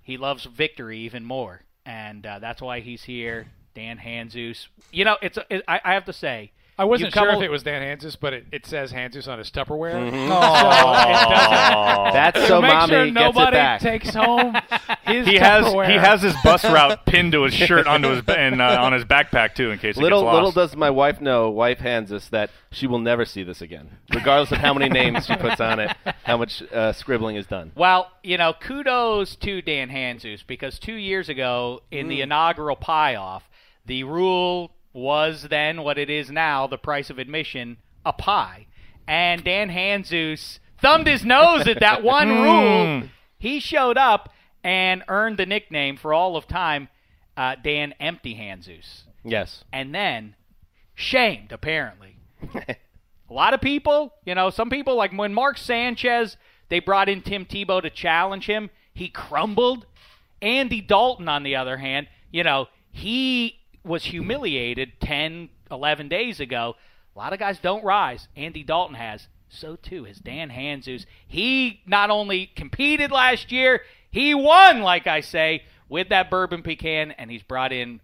he loves victory even more, and uh, that's why he's here. Dan Hanzus. You know, it's. A, it, I, I have to say, I wasn't sure if it was Dan Hanzus, but it, it says Hanzus on his Tupperware. Mhm. So That's so make mommy sure gets it nobody back. takes home his He has he has his bus route pinned to his shirt onto his and uh, on his backpack too in case it Little gets lost. little does my wife know, wife Hanzus, that she will never see this again, regardless of how many names she puts on it, how much uh, scribbling is done. Well, you know, kudos to Dan Hanzus because two years ago in the Mm. inaugural pie off, the rule was then what it is now the price of admission, a pie. And Dan Hanzus thumbed his nose at that one rule. He showed up and earned the nickname for all of time, uh, Dan Empty Hanzus. Yes. And then shamed, apparently. a lot of people, you know, some people, like when Mark Sanchez, they brought in Tim Tebow to challenge him, he crumbled. Andy Dalton, on the other hand, you know, he was humiliated 10, 11 days ago. A lot of guys don't rise. Andy Dalton has. So too has Dan Hanzus. He not only competed last year, he won, like I say, with that bourbon pecan, and he's brought in,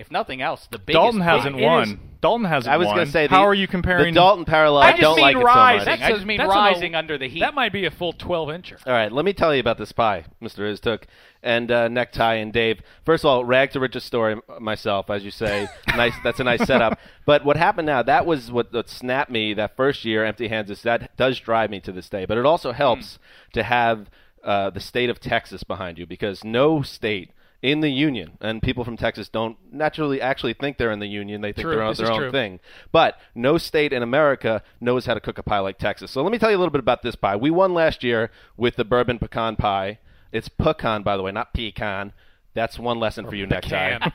if nothing else, the biggest. Dalton hasn't it is- won. Dalton hasn't I was going to say, how the, are you comparing the Dalton parallel? I I just don't mean like it so rising. much. I just mean rising o- under the heat. That might be a full 12 incher. All right, let me tell you about this pie, Mr. Istook, and uh, Necktie and Dave. First of all, rag to riches story myself, as you say. nice, that's a nice setup. But what happened now? That was what, what snapped me that first year. Empty hands. Is that does drive me to this day. But it also helps to have uh, the state of Texas behind you because no state. In the union, and people from Texas don't naturally actually think they're in the union. They think True, they're on this their own true. thing. But no state in America knows how to cook a pie like Texas. So let me tell you a little bit about this pie. We won last year with the bourbon pecan pie. It's pecan, by the way, not pecan. That's one lesson for you, next time.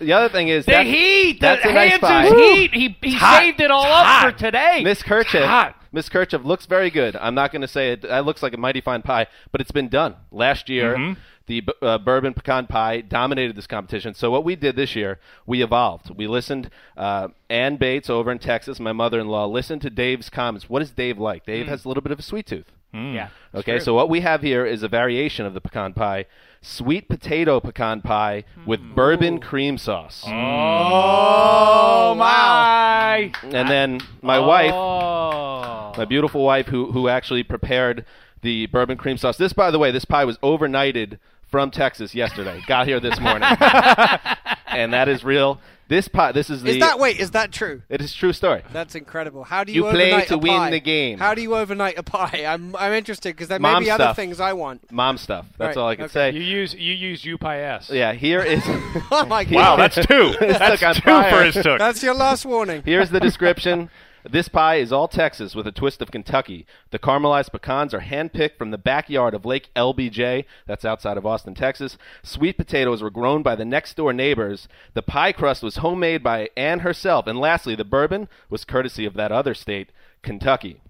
the other thing is The that, heat, the That's a nice pie. heat. He, he saved it all up for today. Miss Kerchief, hot. Miss Kerchief looks very good. I'm not going to say it. That looks like a mighty fine pie, but it's been done last year. Mhm. The uh, bourbon pecan pie dominated this competition. So what we did this year, we evolved. We listened. Uh, Ann Bates over in Texas, my mother-in-law, listened to Dave's comments. What is Dave like? Dave has a little bit of a sweet tooth. Yeah. Okay, so what we have here is a variation of the pecan pie, sweet potato pecan pie with bourbon cream sauce. Oh my! And then my wife, Oh. my beautiful wife, who who actually prepared the bourbon cream sauce. This, by the way, this pie was overnighted from Texas yesterday. Got here this morning, and that is real. This pie, this is the. Is that wait? Is that true? It is a true story. That's incredible. How do you, You play to a win pie? the game. How do you overnight a pie? I'm I'm interested because there may Mom be other stuff. things I want. Mom stuff. That's Right, all I can okay. say. You use you use UPS. Yeah, here is. Oh my god! Wow, that's two. That's took on two fire. for his took. That's your last warning. Here's the description. This pie is all Texas with a twist of Kentucky. The caramelized pecans are handpicked from the backyard of Lake LBJ, that's outside of Austin, Texas. Sweet potatoes were grown by the next door neighbors. The pie crust was homemade by Anne herself. And lastly, the bourbon was courtesy of that other state, Kentucky.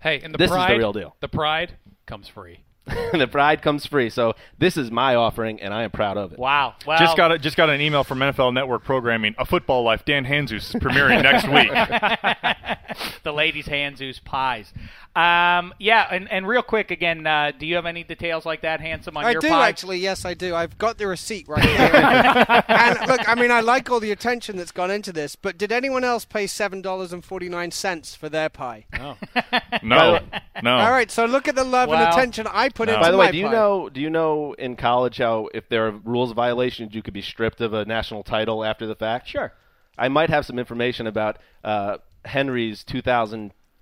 Hey, and the This is the pride, real deal. The pride comes free. the bride comes free. So this is my offering, and I am proud of it. Wow. Well, Just got a, just got an email from NFL Network Programming. A Football Life. Dan Hanzus is premiering next week. the ladies' Hanzus pies. Um, yeah, and, and real quick again, uh, do you have any details like that, handsome, on I your do pie? actually. Yes, I do. I've got the receipt right here. and look, I mean, I like all the attention that's gone into this, but did anyone else pay seven dollars and forty nine cents for their pie? No, no. No. All right, so look at the love and attention I put no. into By the way, do you know do you know in college how if there are rules violations you could be stripped of a national title after the fact? Sure. I might have some information about uh, Henry's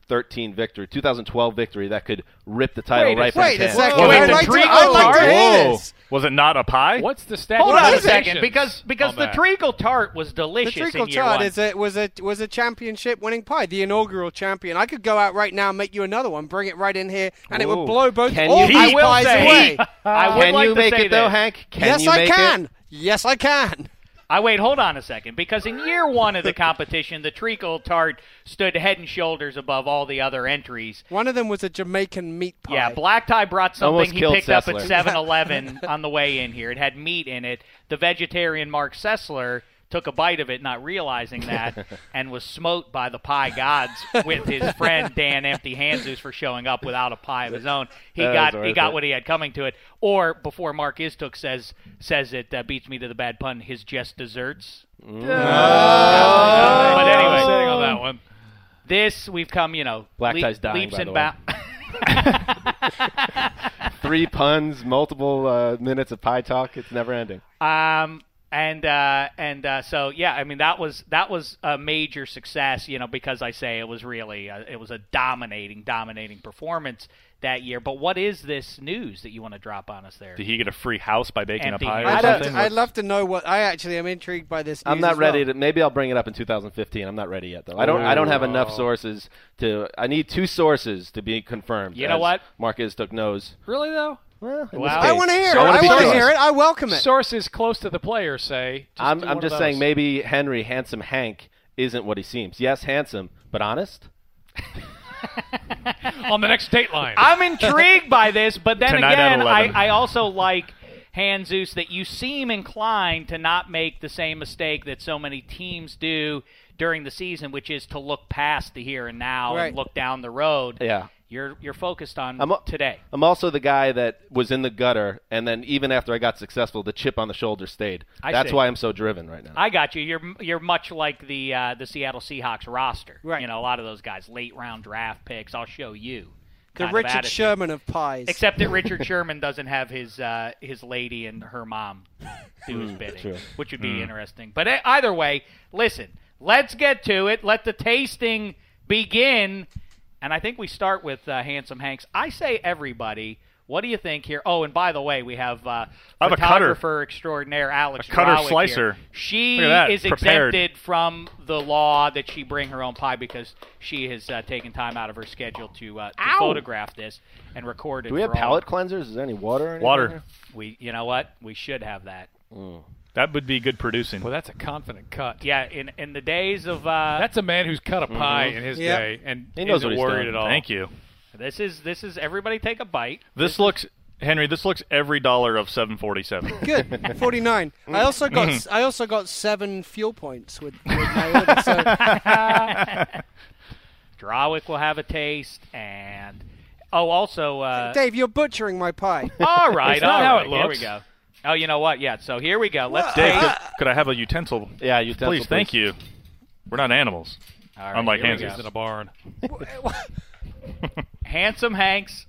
2013 victory, 2012 victory that could rip the title Wait a right from Wait his a hands. second. Wait, I'd the like to, treacle I'd like to tart? hear Whoa. this. Was it not a pie? What's the statute Hold on a second, because because oh, the that? treacle tart was delicious. The treacle in year tart one. is a, was a was a championship winning pie, the inaugural champion. I could go out right now and make you another one, bring it right in here, and it would blow both Can all you- these pies say, away. I would Can like you to make say it though. Hank? Can yes, you I can. it? Yes, I can. I wait. Hold on a second, because in year one of the competition, the treacle tart stood head and shoulders above all the other entries. One of them was a Jamaican meat pie. Yeah, Black Tie brought something Almost he killed picked up at Sessler. 7-Eleven on the way in here. It had meat in it. The vegetarian Mark Sessler took a bite of it, not realizing that, and was smote by the pie gods with his friend Dan Empty Handzus for showing up without a pie of his own. He That got he got it. what he had coming to it. Or before Mark Istook says says it uh, beats me to the bad pun. His just desserts. Mm. But anyway, sitting on that one. this we've come, you know, Black leap- tie's dying, leaps by and the way. bounds. Three puns, multiple uh, minutes of pie talk. It's never ending. Um, and uh, and uh, so yeah, I mean that was that was a major success, you know, because I say it was really uh it was a dominating, dominating performance that year. But what is this news that you want to drop on us there? Did he get a free house by baking Empty a pie or. I'd, love something? to, I'd love to know what. I actually am intrigued by this. I'm not as well. ready to. Maybe I'll bring it up in 2015. I'm not ready yet, though. I don't. I don't have enough sources to. I need two sources to be confirmed. You know what? Mark took knows. Really though? Well, Wow. I want to hear So it. I want to hear it. I welcome it. Sources close to the player say. Just I'm. I'm just saying. Maybe Henry, handsome Hank, isn't what he seems. Yes, handsome, but honest. on the next date line. I'm intrigued by this, but then Tonight again, I, I also like Hanzus that you seem inclined to not make the same mistake that so many teams do during the season, which is to look past the here and now Right. and look down the road. Yeah. You're you're focused on I'm a- today. I'm also the guy that was in the gutter, and then even after I got successful, the chip on the shoulder stayed. I That's see. why I'm so driven right now. I got you. You're you're much like the uh, the Seattle Seahawks roster. Right. You know, a lot of those guys, late round draft picks. I'll show you. the kind of Richard. Sherman of pies. Except that Richard Sherman doesn't have his uh, his lady and her mom do his bidding, true. which would be interesting. But uh, either way, listen, let's get to it. Let the tasting begin. And I think we start with uh, Handsome Hanks. I say everybody. What do you think here? Oh, and by the way, we have uh, I have a photographer extraordinaire Alex A cutter Drowick here. slicer. She Look at that, is prepared. exempted from the law that she bring her own pie because she has uh, taken time out of her schedule to, uh, to photograph this and record it. Do we have for all- palate cleansers? Is there any water? Water. here? we, you know what? We should have that. That would be good producing. well, that's a confident cut. Yeah, in in the days of uh, That's a man who's cut a pie in his Yep. day and He knows isn't what worried doing. at all. Thank you. this is this is everybody take a bite. This looks, Henry. This looks every dollar of 747. Good, forty nine. I also got I also got seven fuel points with, with my order. So Drowick will have a taste, and oh, also, uh, Dave, you're butchering my pie. all right, It's not all how right, it Here we go. Oh, you know what? Yeah. So here we go. Let's Dave, taste. could, could I have a utensil? Yeah, utensil, Please, thank you. We're not animals. All right, Unlike here we Hanzus. go. in a barn. Handsome Hanks,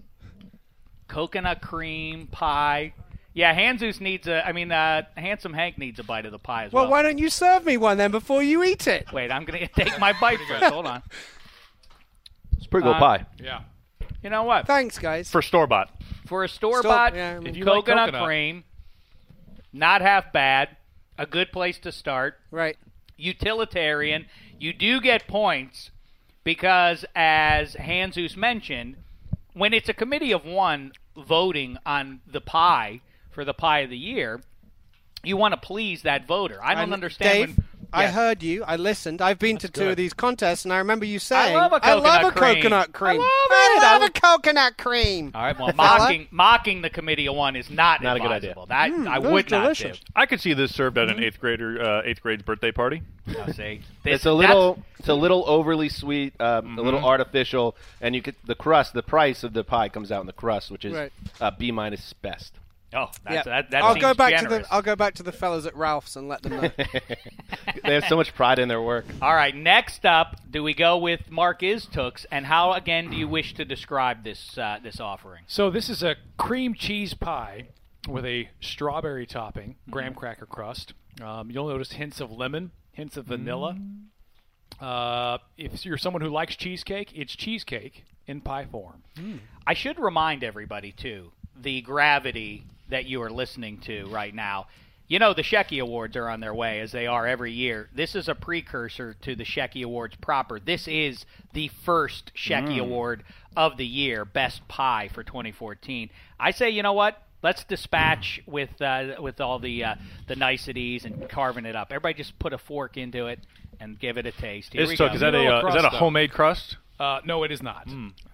coconut cream pie. Yeah, Hanzus needs a. I mean, uh, Handsome Hank needs a bite of the pie as well. well, why don't you serve me one then before you eat it? Wait, I'm gonna take my bite first. Hold on. It's pretty good Uh, pie. Yeah. You know what? Thanks, guys. For store bought. For a store bought yeah, I mean- If you like coconut, coconut. cream, not half bad. A good place to start. right. Utilitarian. You do get points because, as Hanzus mentioned, when it's a committee of one voting on the pie for the pie of the year, you want to please that voter. I don't And understand. Dave, when, I Yeah. heard you. I listened. I've been to two good. of these contests, and I remember you saying, "I love a coconut cream. coconut cream. I love I it. love I a coconut cream. All right. Well, mocking mocking the committee of one is not Not a good idea. That Mm, I would was not delicious. do. I could see this served at an eighth grader, uh, eighth grade birthday party. I'll say It's a little, it's a little overly sweet, um, a little artificial, and you get the crust. The price of the pie comes out in the crust, which is Right. uh, B minus best. Oh, that's, Yeah. that, that I'll seems go back generous. to the I'll go back to the fellas at Ralph's and let them know. they have so much pride in their work. All right, next up, do we go with Mark Istooks, and how again do you wish to describe this uh, this offering? So this is a cream cheese pie with a strawberry topping, graham cracker crust. Um, you'll notice hints of lemon, hints of vanilla. Uh, if you're someone who likes cheesecake, it's cheesecake in pie form. I should remind everybody too the gravity that you are listening to right now. You know the Shecky Awards are on their way as they are every year. This is a precursor to the Shecky Awards proper. This is the first Shecky Award of the year, Best Pie for 2014. I say, you know what? Let's dispatch with uh, with all the uh, the niceties and carving it up. Everybody just put a fork into it and give it a taste. Here we Istook, go. is that Little a uh, is that a crust, though. homemade crust? Uh, no, it is not.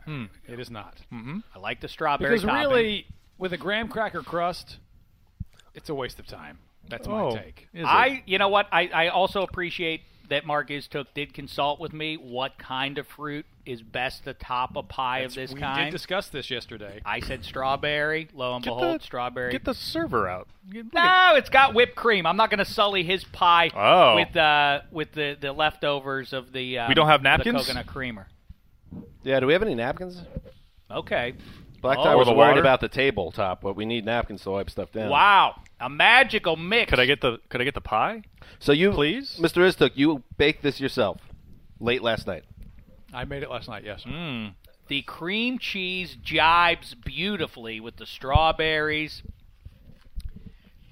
It is not. I like the strawberry Because topping. really, with a graham cracker crust, it's a waste of time. That's Oh, my take. is it? I, you know what? I, I also appreciate that Mark Istook did consult with me what kind of fruit is best to top a pie of this kind. we kind. did discuss this yesterday. I said strawberry. Lo and Get behold, the- strawberry. Get the server out. Get- look at- no, it's got whipped cream. I'm not going to sully his pie Oh. with uh, with the, the leftovers of the. Um, We don't have the napkins? coconut creamer. Yeah, do we have any napkins? Okay. Black Oh. Tie Or was worried water? about the tabletop, but we need napkins to wipe stuff down. Wow, a magical mix. Could I get the Could I get the pie? So you, Please? Mr. Istook, you baked this yourself late last night. I made it last night. Yes. Mm. The cream cheese jibes beautifully with the strawberries.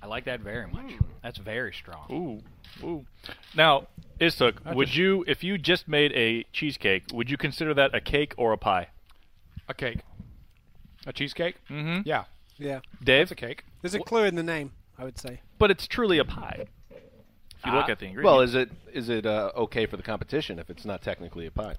I like that very much. Mm. That's very strong. Ooh, ooh. Now, Istook, would you, if you just made a cheesecake, would you consider that a cake or a pie? A cake. A cheesecake. Mm-hmm. Yeah, Yeah. Dave, it's a cake. There's a clue in the name, I would say. but it's truly a pie. If you look Uh, at the ingredients. Well, is it is it uh, okay for the competition if it's not technically a pie?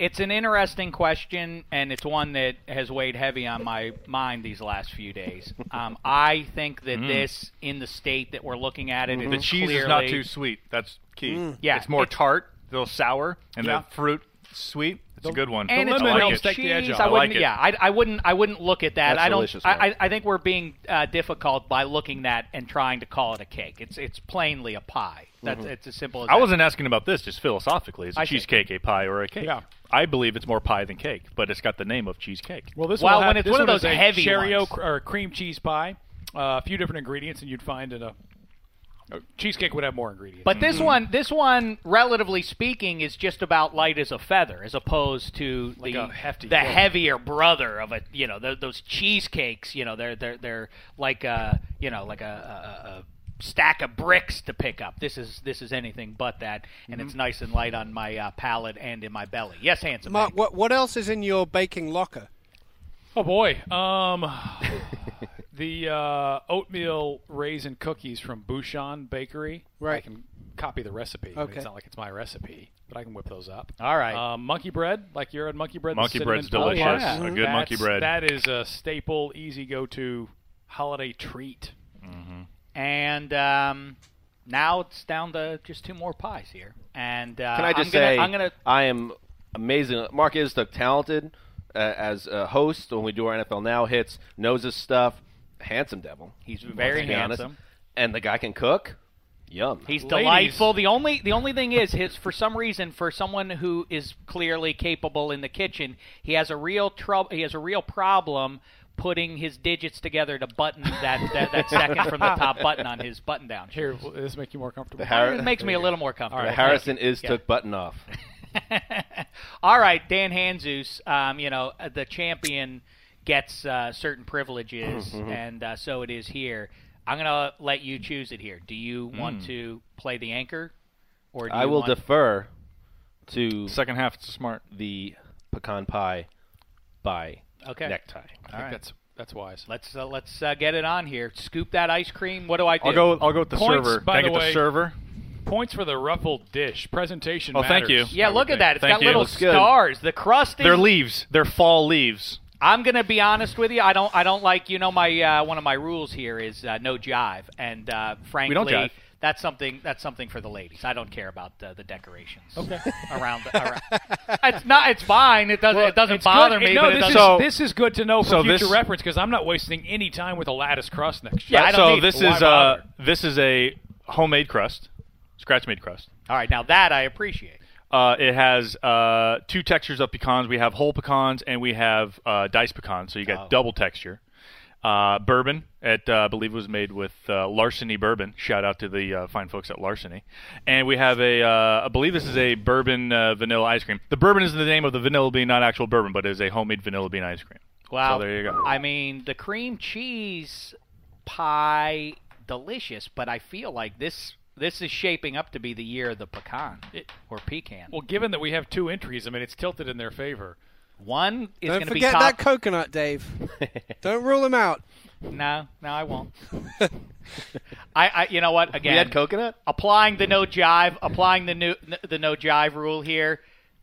It's an interesting question, and it's one that has weighed heavy on my mind these last few days. Um, I think that this, in the state that we're looking at it, the is cheese is not clearly- too sweet. That's key. Yeah, it's more it's- tart, a little sour, and Yeah. the fruit sweet. It's a good one. and The it's lemon with helps take the edge off. I I wouldn't. like it. Yeah, I, I wouldn't. I wouldn't look at that. That's I don't. delicious, I, I, think we're being uh, difficult by looking that and trying to call it a cake. It's it's plainly a pie. That's it's as simple as I that. wasn't asking about this, just philosophically. Is a cheesecake a pie or a cake? Yeah. I believe it's more pie than cake, but it's got the name of cheesecake. Well, this Well, one when have- it's this one of those a heavy cherry ones. or cream cheese pie, uh, a few different ingredients, and you'd find in a, a cheesecake would have more ingredients. But this one, this one, relatively speaking, is just about light as a feather, as opposed to Like the hefty the cake. heavier brother of a you know th those cheesecakes. You know they're they're they're like a you know like a, a, a stack of bricks to pick up. This is this is anything but that, and it's nice and light on my uh, palate and in my belly. Yes, handsome. Mark, what what else is in your baking locker? oh boy, um, the uh, oatmeal raisin cookies from Bouchon Bakery. Right. I can copy the recipe. Okay. It's not like it's my recipe, but I can whip those up. All right. Um, monkey bread, like you're at monkey bread. Monkey cinnamon bread's toast. delicious. yeah. A good monkey bread. That is a staple, easy go-to holiday treat. Mm-hmm. And um, now it's down to just two more pies here. And uh, Can I just I'm gonna, say I'm gonna I am amazing. Mark is the talented uh, as a host when we do our NFL Now hits, knows his stuff. Handsome devil. He's very to honest. handsome. And the guy can cook. Yum. He's Ladies. delightful. The only the only thing is his for some reason for someone who is clearly capable in the kitchen, he has a real trouble. He has a real problem putting his digits together to button that, that, that second from the top button on his button down. Here, will this make you more comfortable? Har- it makes me a little more comfortable. the Harrison is Yeah. took button off. All right, Dan Hanzus, um, you know, uh, the champion gets uh, certain privileges, Mm-hmm. and uh, so it is here. I'm going to let you choose it here. Do you Mm. want to play the anchor? Or do I you will want... defer to Second half, it's smart. the pecan pie by Okay. necktie. I think All right. that's that's wise. Let's uh, let's uh, get it on here. Scoop that ice cream. What do I do? I'll go. I'll go with the Points, server. by Can I the get way. the server? Points for the ruffled dish presentation. Oh, thank you. Yeah, I would look at think. that. It's Thank got you. little Looks good. stars. The crust is. They're leaves. They're fall leaves. I'm gonna be honest with you. I don't. I don't like. You know, my uh, one of my rules here is uh, no jive, and uh, frankly, don't jive. that's something. That's something for the ladies. I don't care about uh, the decorations. Okay. around. The, around. it's not. It's fine. It doesn't. it doesn't bother good. me. No, but it this doesn't, is So- this is good to know for so future this- reference because I'm not wasting any time with a lattice crust next year. Yeah, I don't so this why is uh, this is a homemade crust, scratch made crust. All right. Now that I appreciate. Uh, it has uh, two textures of pecans. We have whole pecans and we have uh, diced pecans, so you got Oh. double texture. Uh, bourbon, it uh, I believe was made with uh, Larceny bourbon. Shout out to the uh, fine folks at Larceny. And we have a, uh, I believe this is a bourbon uh, vanilla ice cream. The bourbon is the name of the vanilla bean, not actual bourbon, but it is a homemade vanilla bean ice cream. Wow. So there you go. I mean, the cream cheese pie, delicious, but I feel like this this is shaping up to be the year of the pecan or pecan. Well, given that we have two entries, I mean, it's tilted in their favor. One is going to be forget top. that coconut, Dave. Don't rule him out. no, no, I won't. I, I, you know what? Again, We had coconut. applying the no jive, applying the new the no jive rule here.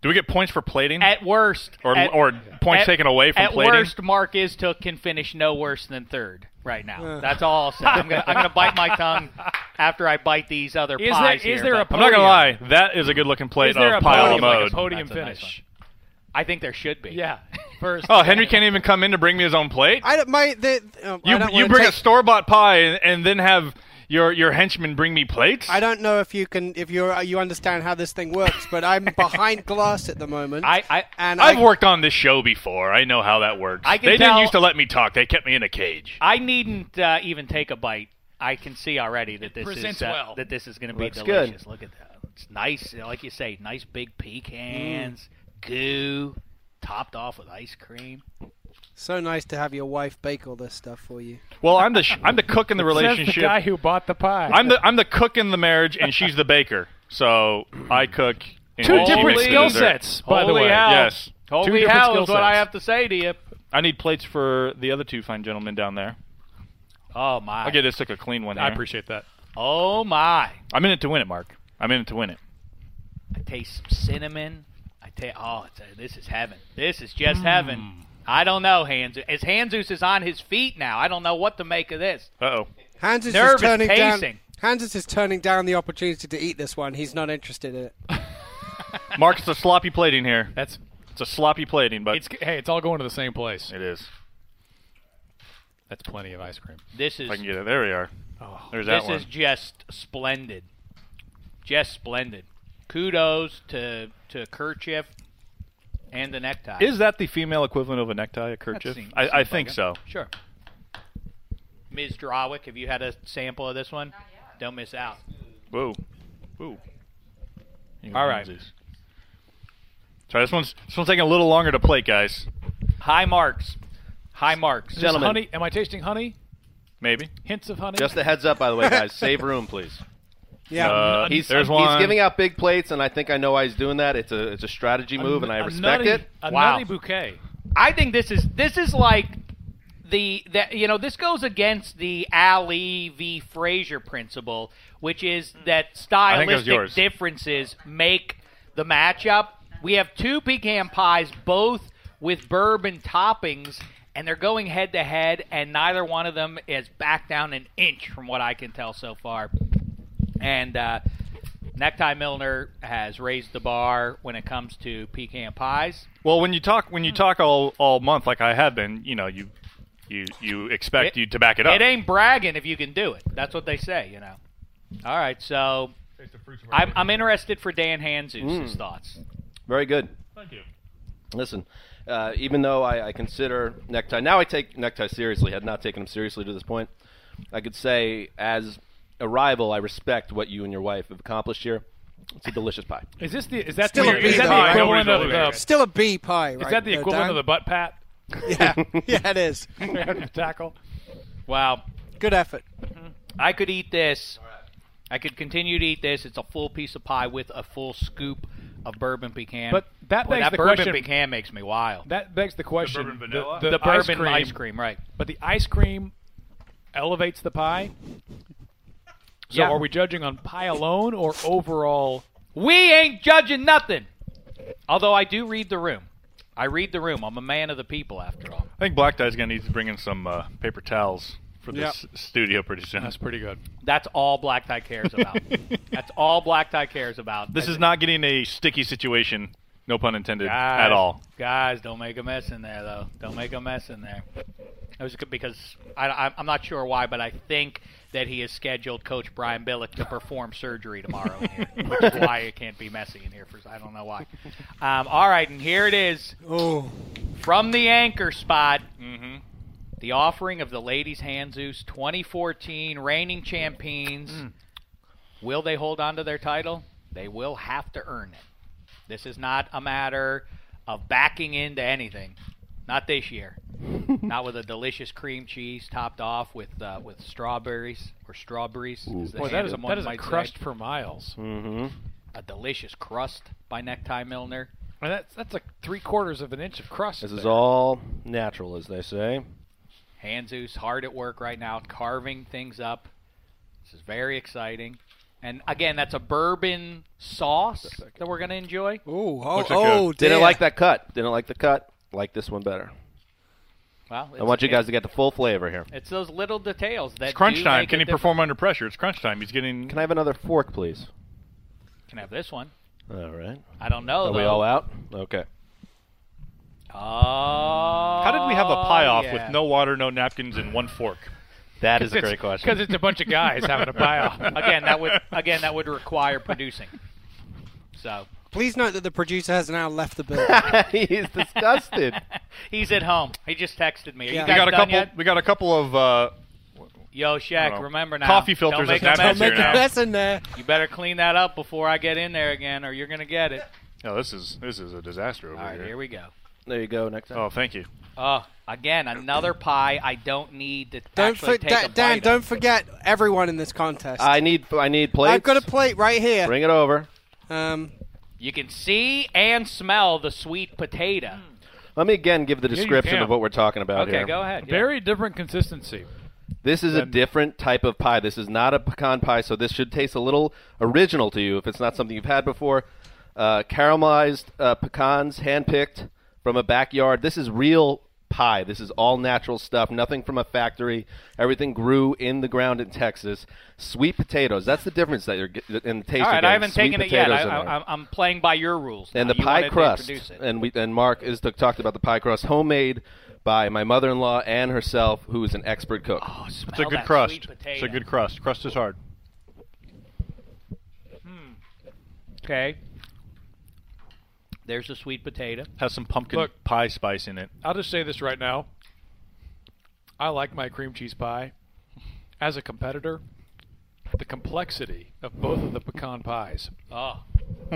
Do we get points for plating? At worst, Or- at- or points at- taken away from At plating? At worst, Mark Istook can finish no worse than third right now. That's all I'll say. I'm gonna I'm gonna bite my tongue after I bite these other Is pies there- is here, there a but I'm not gonna lie. That is a good looking plate Is there of a pile podium, like mode. a podium That's a nice finish? I think there should be. Yeah. First. oh, Henry can't even come in to bring me his own plate. I don't, my, the, um, I you don't you bring take- a store bought pie and, and then have your your henchman bring me plates. I don't know if you can, if you are you understand how this thing works, but I'm behind glass at the moment. I, I and I've I, worked on this show before. I know how that works. I can they tell- didn't used to let me talk. They kept me in a cage. I needn't uh, even take a bite. I can see already that this is uh, well. that this is going to be Looks good. delicious. Look at that. It's nice, like you say, nice big pecans, goo, topped off with ice cream. So nice to have your wife bake all this stuff for you. Well, I'm the sh- I'm the cook in the Says relationship. the guy who bought the pie. I'm the I'm the cook in the marriage, and she's the baker. So I cook. And Two different skill sets, by the way. hell. Yes. Holy different hell is what I have to say to you. I need plates for the other two fine gentlemen down there. Oh my! I'll get this took a clean one. I here. appreciate that. Oh my! I'm in it to win it, Mark. I'm in it to win it. I taste some cinnamon. I taste. Oh, it's a, this is heaven. This is just mm. heaven. I don't know, Hans. As Hanzus is on his feet now, I don't know what to make of this. Uh oh. Hans is Nervous just turning down. pacing. Hans is turning down the opportunity to eat this one. He's not interested in it. Mark, it's a sloppy plating here. That's It's a sloppy plating, but it's hey, it's all going to the same place. it is. That's plenty of ice cream. This is If I can get it. There we are. Oh, There's that this one. is just splendid. Just splendid. Kudos to to Kerchief and the necktie. Is that the female equivalent of a necktie, a kerchief? seems- I, I think like so. Sure. Ms. Drawick, have you had a sample of this one? Don't miss out. Whoa. Whoa. You All right. Hansies. Sorry, this one's this one's taking a little longer to plate, guys. High marks. High marks. Gentlemen. honey? Am I tasting honey? Maybe. Hints of honey. Just a heads up, by the way, guys. Save room, please. Yeah. Uh, He's, there's he's giving out big plates, and I think I know why he's doing that. It's a it's a strategy move, and I respect nutty, it. A Wow. nutty bouquet. I think this is this is like the that you know this goes against the Ali v Frazier principle, which is that think that was stylistic differences make the matchup. We have two pecan pies, both with bourbon toppings, and they're going head to head, and neither one of them is back down an inch from what I can tell so far. And uh, Necktie Milner has raised the bar when it comes to pecan pies. Well, when you talk when you talk all all month like I have been, you know, you you you expect It- you to back it up. It ain't bragging if you can do it. That's what they say, you know. All right, so I'm, I'm interested for Dan Hanzus' thoughts. Very good. Thank you. Listen, uh, even though I, I consider necktie now, I take necktie seriously. Had not taken him seriously to this point. I could say, as a rival, I respect what you and your wife have accomplished here. It's a delicious pie. Is this the is that Still the, a B, is that though, the equivalent of the Still a B pie, right? is that the there, equivalent Dan? of the butt pat Yeah, yeah, it is. tackle? Wow. Good effort. Mm-hmm. I could eat this. I could continue to eat this. It's a full piece of pie with a full scoop of bourbon pecan. But that Boy, begs that the bourbon question- pecan makes me wild. That begs the question. bourbon vanilla? The, The, ice bourbon cream, ice cream, right? But the ice cream elevates the pie. So Yeah. are we judging on pie alone or overall? We ain't judging nothing. Although I do read the room. I read the room. I'm a man of the people, after all. I think Black Tie's gonna need to bring in some uh, paper towels for this studio pretty soon. That's pretty good. That's all Black Tie cares about. That's all Black Tie cares about. This is not getting a sticky situation, no pun intended, Guys, at all. Guys, don't make a mess in there, though. Don't make a mess in there. It was good because I, I, I'm not sure why, but I think that he has scheduled Coach Brian Billick to perform surgery tomorrow in here, which is why it can't be messy in here. For I don't know why. Um, all right, and here it is Oh, from the anchor spot. Mm-hmm. The offering of the Ladies Hanzus 2014 reigning champions. Will they hold on to their title? They will have to earn it. This is not a matter of backing into anything. Not this year. not with a delicious cream cheese topped off with uh, with strawberries or strawberries. as Boy, that is a, handsome one is a might say. crust for miles. Mm-hmm. A delicious crust by Necktie Milner. And that's that's like three quarters of an inch of crust. This is all natural, as they say. Hanzus hard at work right now, carving things up. This is very exciting. And again, that's a bourbon sauce that we're going to enjoy. oh, oh, oh. Didn't like that cut. Didn't like the cut. Like this one better. Well, I want you guys to get the full flavor here. It's those little details that It's crunch do time. make Can he difference. perform under pressure? It's crunch time. He's getting. Can I have another fork, please? Can I have this one? All right. I don't know. Are we all out? Okay. Oh. How did we have a pie off yeah. with no water, no napkins, and one fork? That is a great question. Because it's a bunch of guys having a pie off. again, that would again that would require producing. So Please note that the producer has now left the building. He's disgusted. he's at home. He just texted me. Are Yeah. you We guys got a couple. yet? We got a couple of. Uh, Yo, I Shaq, remember now. Coffee filters Don't make a napkins mess. here Make a mess in there. You better clean that up before I get in there again, or you're gonna get it. no, this is this is a disaster over All right, here. here we go. There you go. Next time. Oh, thank you. Oh, again, another pie. I don't need to Don't actually for, take Dan, a Dan, bite don't of. forget everyone in this contest. I need I need plates. I've got a plate right here. Bring it over. Um, You can see and smell the sweet potato. Let me again give the description can. of what we're talking about Okay, here. go ahead. yeah. Very different consistency. This is a different type of pie. This is not a pecan pie, so this should taste a little original to you if it's not something you've had before. Uh, caramelized uh, pecans, hand-picked from a backyard. This is real pie. This is all natural stuff, nothing from a factory. Everything grew in the ground in Texas. Sweet potatoes. That's the difference that you're getting in the taste. All you're right, getting. I haven't Sweet taken it yet. I, potatoes in there. I, I'm- I'm playing by your rules. and now. the You pie crust and we and Mark is talked about the pie crust homemade by my mother-in-law and herself who is an expert cook. Oh, It's a good that crust. It's a good crust. Crust is hard. Hmm. Okay. There's the sweet potato. Has some pumpkin Look. pie spice in it. I'll just say this right now. I like my cream cheese pie. As a competitor, the complexity of both of the pecan pies. Oh,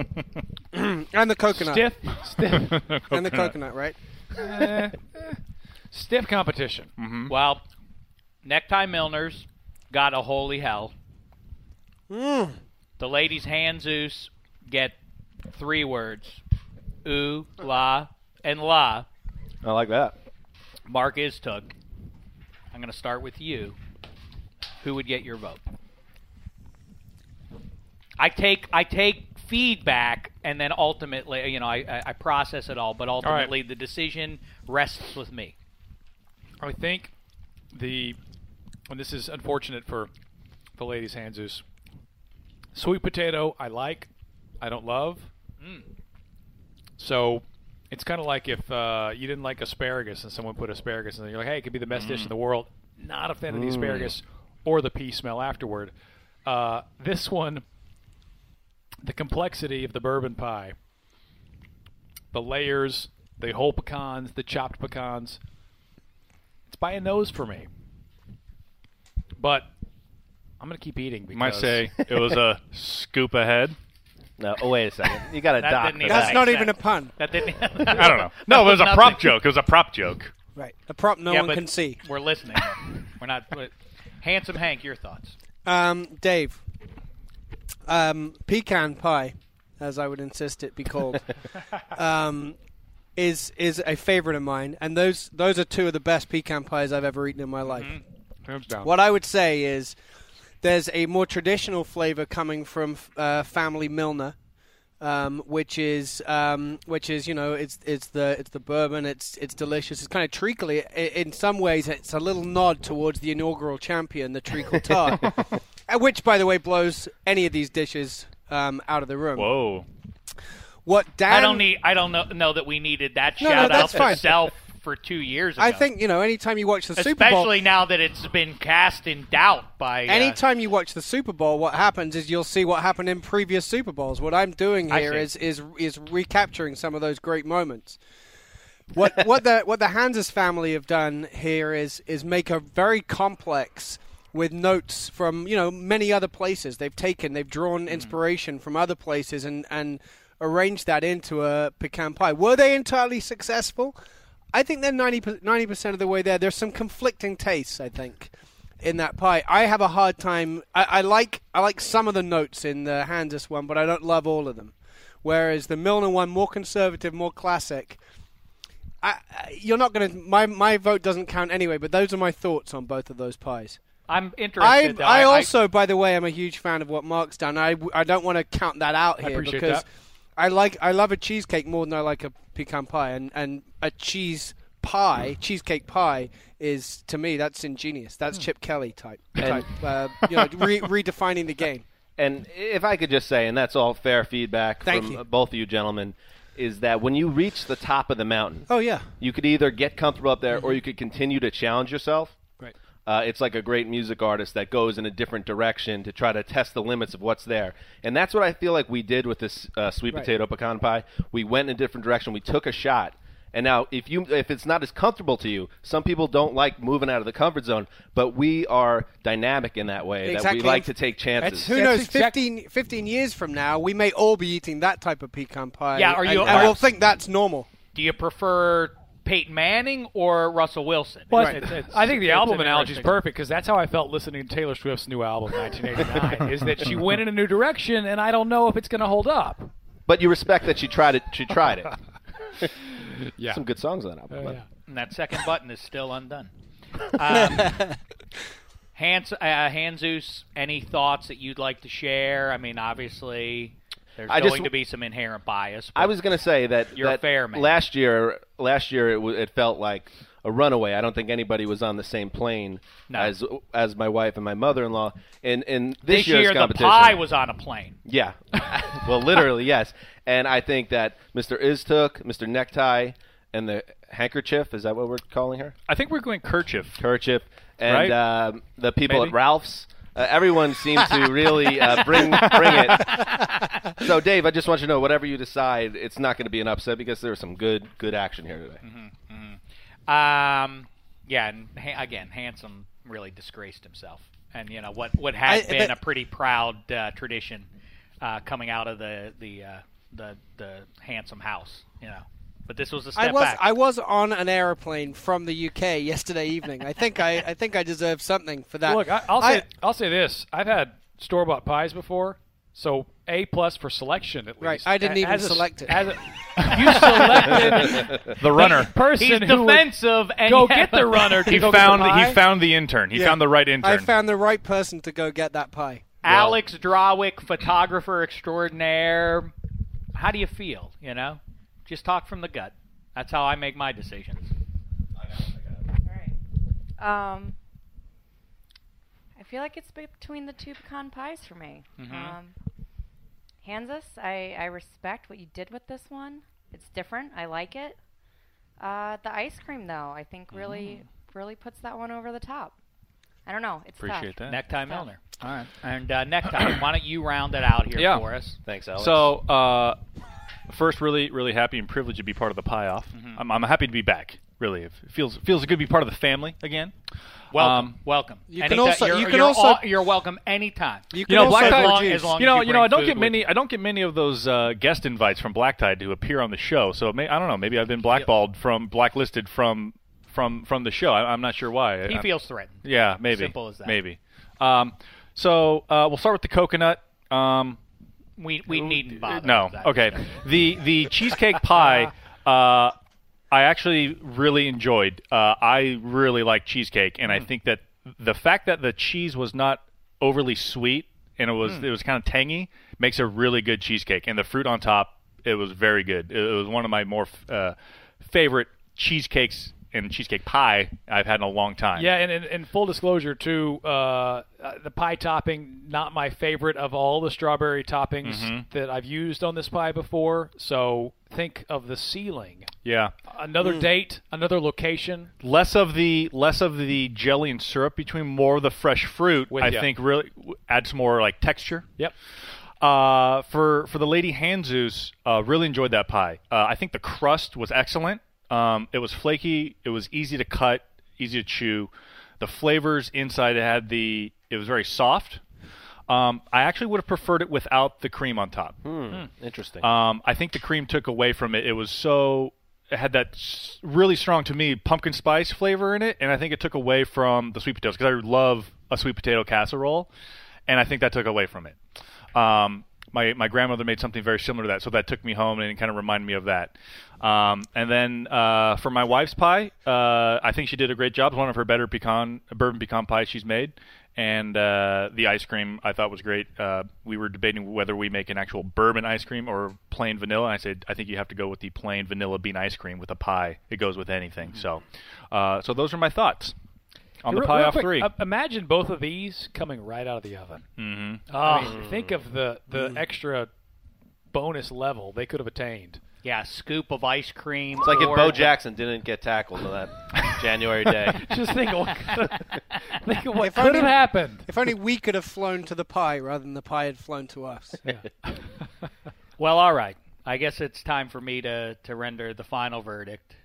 and the coconut. Stiff, stiff, And the coconut, right? eh, eh, stiff competition. Mm-hmm. well, Necktie Milners got a holy hell. Mm. The ladies' Hanzus get three words: ooh, la, and la. I like that. Mark Istook. I'm going to start with you. Who would get your vote? I take I take feedback and then ultimately, you know, I, I, I process it all, but ultimately the decision rests with me. I think the, and this is unfortunate for the ladies' Hanzus. Sweet potato, I like, I don't love. Hmm. So it's kind of like if uh, you didn't like asparagus and someone put asparagus and you're like, hey, it could be the best dish in the world. Not a fan of the asparagus or the pea smell afterward. Uh, this one, the complexity of the bourbon pie, the layers, the whole pecans, the chopped pecans, it's by a nose for me. But I'm going to keep eating because Might say it was a scoop ahead. No, oh wait a second. You got to That dock didn't for even That's that. make not sense. even a pun. That didn't. I don't know. No, it was a prop joke. It was a prop joke. Right. A prop no Yeah, one but can see. We're listening. We're not. But, Handsome Hank, your thoughts? Um, Dave. Um, pecan pie, as I would insist it be called, um, is is a favorite of mine, and those those are two of the best pecan pies I've ever eaten in my life. Hands down. What I would say is there's a more traditional flavor coming from uh, Family Milner, um, which is um, which is you know it's it's the it's the bourbon. It's it's delicious. It's kind of treacly. In some ways, it's a little nod towards the inaugural champion, the treacle tart, uh, which by the way blows any of these dishes um, out of the room. Whoa. What Dan? I don't need. I don't know, know that we needed that No, no, shout out that's to fine. self for two years ago. I think you know. Anytime you watch the Super Bowl, especially now that it's been cast in doubt by. Uh, Anytime you watch the Super Bowl, what happens is you'll see what happened in previous Super Bowls. What I'm doing here is is is recapturing some of those great moments. What what the what the Hanzus family have done here is is make a very complex with notes from you know many other places. They've taken they've drawn inspiration from other places and and arranged that into a pecan pie. Were they entirely successful? I think they're 90 percent of the way there. There's some conflicting tastes. I think in that pie. I have a hard time. I, I like I like some of the notes in the Hanzus one, but I don't love all of them. Whereas the Milner one, more conservative, more classic. I, I- you're not going to. My my vote doesn't count anyway. But those are my thoughts on both of those pies. I'm interested. though. I also, by the way, I'm a huge fan of what Mark's done. I, I don't want to count that out I here appreciate because that. I like I love a cheesecake more than I like a pecan pie, and and a cheese pie, cheesecake pie, is to me that's ingenious. That's Hmm. Chip Kelly type, And- type uh, you know, re- redefining the game. And if I could just say, and that's all fair feedback Thank from you. uh, both of you gentlemen, is that when you reach the top of the mountain, Oh yeah, you could either get comfortable up there or you could continue to challenge yourself. Right. Uh, it's like a great music artist that goes in a different direction to try to test the limits of what's there, and that's what I feel like we did with this uh, sweet Right. potato pecan pie. We went in a different direction. We took a shot, and now if you if it's not as comfortable to you, some people don't like moving out of the comfort zone, but we are dynamic in that way that Exactly. we like to take chances. Who knows? 15, 15 years from now, we may all be eating that type of pecan pie. Yeah, are you- And, and we'll think that's normal. Do you prefer Peyton Manning or Russell Wilson? Well, It's- it's- I think the it's album an analogy is perfect because that's how I felt listening to Taylor Swift's new album, 1989. is that she went in a new direction, and I don't know if it's going to hold up. But you respect that she tried it. She tried it. Yeah. Some good songs on that album. Uh, but- yeah. And that second button is still undone. Um, Hans, uh, Hanzus, any thoughts that you'd like to share? I mean, obviously, there's I going just- to be some inherent bias. I was going to say that You're a that fair man. Last year, last year it, w- it felt like a runaway. I don't think anybody was on the same plane No. as as my wife and my mother-in-law. And in this, this year's year the pie was on a plane. yeah, well, literally yes. And I think that Mr. Istook, Mr. Necktie, and the handkerchief is that what we're calling her? I think we're going kerchief. Kerchief and Right? um, the people Maybe. at Ralph's. Uh, everyone seemed to really uh, bring bring it. So, Dave, I just want you to know, whatever you decide, it's not going to be an upset because there's some good good action here today. Um, yeah, and ha- again, Handsome really disgraced himself, and you know what what had I- been but- a pretty proud uh, tradition uh, coming out of the the uh, the the Handsome house, you know. But this was a step I was back. I was on an aeroplane from the UK yesterday evening. I think I, I think I deserve something for that. Look, I, I'll say I'll say this: I've had store bought pies before, so A plus for selection at least. Right, I didn't A- even as a s- select it. As a, you selected The runner. person He's who would defensive, and go get the runner. He go get the found he found the intern. He Yeah. found the right intern. I found the right person to go get that pie. Alex Drawick, photographer extraordinaire. How do you feel? You know, just talk from the gut. That's how I make my decisions. Um, I feel like it's between the two pecan pies for me. Mhm. Um, Hanzus, I, I respect what you did with this one. It's different. I like it. Uh, the ice cream, though, I think really really puts that one over the top. I don't know. It's Appreciate tough. that. Necktie It's. Milner. All right. And uh, Necktie, why don't you round it out here Yeah. for us? Thanks, Alex. So, uh, first, really, really happy and privileged to be part of the pie off. Mm-hmm. I'm, I'm happy to be back. Really, it feels feels good to be part of the family again. Welcome, Um, welcome. You can also- you're, you can you're also- all- you're welcome anytime. You You know, also Black Tide- as long, as long you as know, you, you know, I don't get many. I don't get many of those uh, guest invites from Black Tide to appear on the show. So may, I don't know. Maybe I've been blackballed from blacklisted from from from the show. I, I'm not sure why. He I- feels threatened. Yeah, maybe. Simple as that. Maybe. Um, so uh, we'll start with the coconut. Um, We we needn't bother. no. Okay. The the cheesecake pie. Uh, I actually really enjoyed. Uh, I really like cheesecake, and I Mm. think that the fact that the cheese was not overly sweet and it was Mm. it was kind of tangy makes a really good cheesecake. And the fruit on top, it was very good. It, it was one of my more f- uh, favorite cheesecakes and cheesecake pie I've had in a long time. Yeah, and in, in full disclosure, too, uh, uh, the pie topping not my favorite of all the strawberry toppings Mhm. that I've used on this pie before. So think of the ceiling. Yeah. Another date, another location. less of the less of the jelly and syrup between more of the fresh fruit With i ya. think really w- adds more like texture Yep. uh, for for the lady Hanzus uh, really enjoyed that pie uh, i think the crust was excellent um, it was flaky it was easy to cut easy to chew the flavors inside it had the it was very soft um, I actually would have preferred it without the cream on top. Hmm, Interesting. Um, I think the cream took away from it. It was so it had that really strong to me pumpkin spice flavor in it, and I think it took away from the sweet potatoes because I love a sweet potato casserole, and I think that took away from it. Um, my my grandmother made something very similar to that, so that took me home and it kind of reminded me of that. Um, and then uh, for my wife's pie, uh, I think she did a great job. It's one of her better pecan bourbon pecan pies she's made, And uh, the ice cream I thought was great. Uh, we were debating whether we make an actual bourbon ice cream or plain vanilla. And I said I think you have to go with the plain vanilla bean ice cream with a pie. It goes with anything. So, uh, so those are my thoughts on the Real- pie off quick, three. uh, imagine both of these coming right out of the oven. Mm-hmm. I mean, think of the the Mm. extra bonus level they could have attained. Yeah, scoop of ice cream. It's like if Bo Jackson didn't get tackled on that January day. Just think of what, think of what If could only- have happened. If only we could have flown to the pie rather than the pie had flown to us. Well, all right. I guess it's time for me to, to render the final verdict.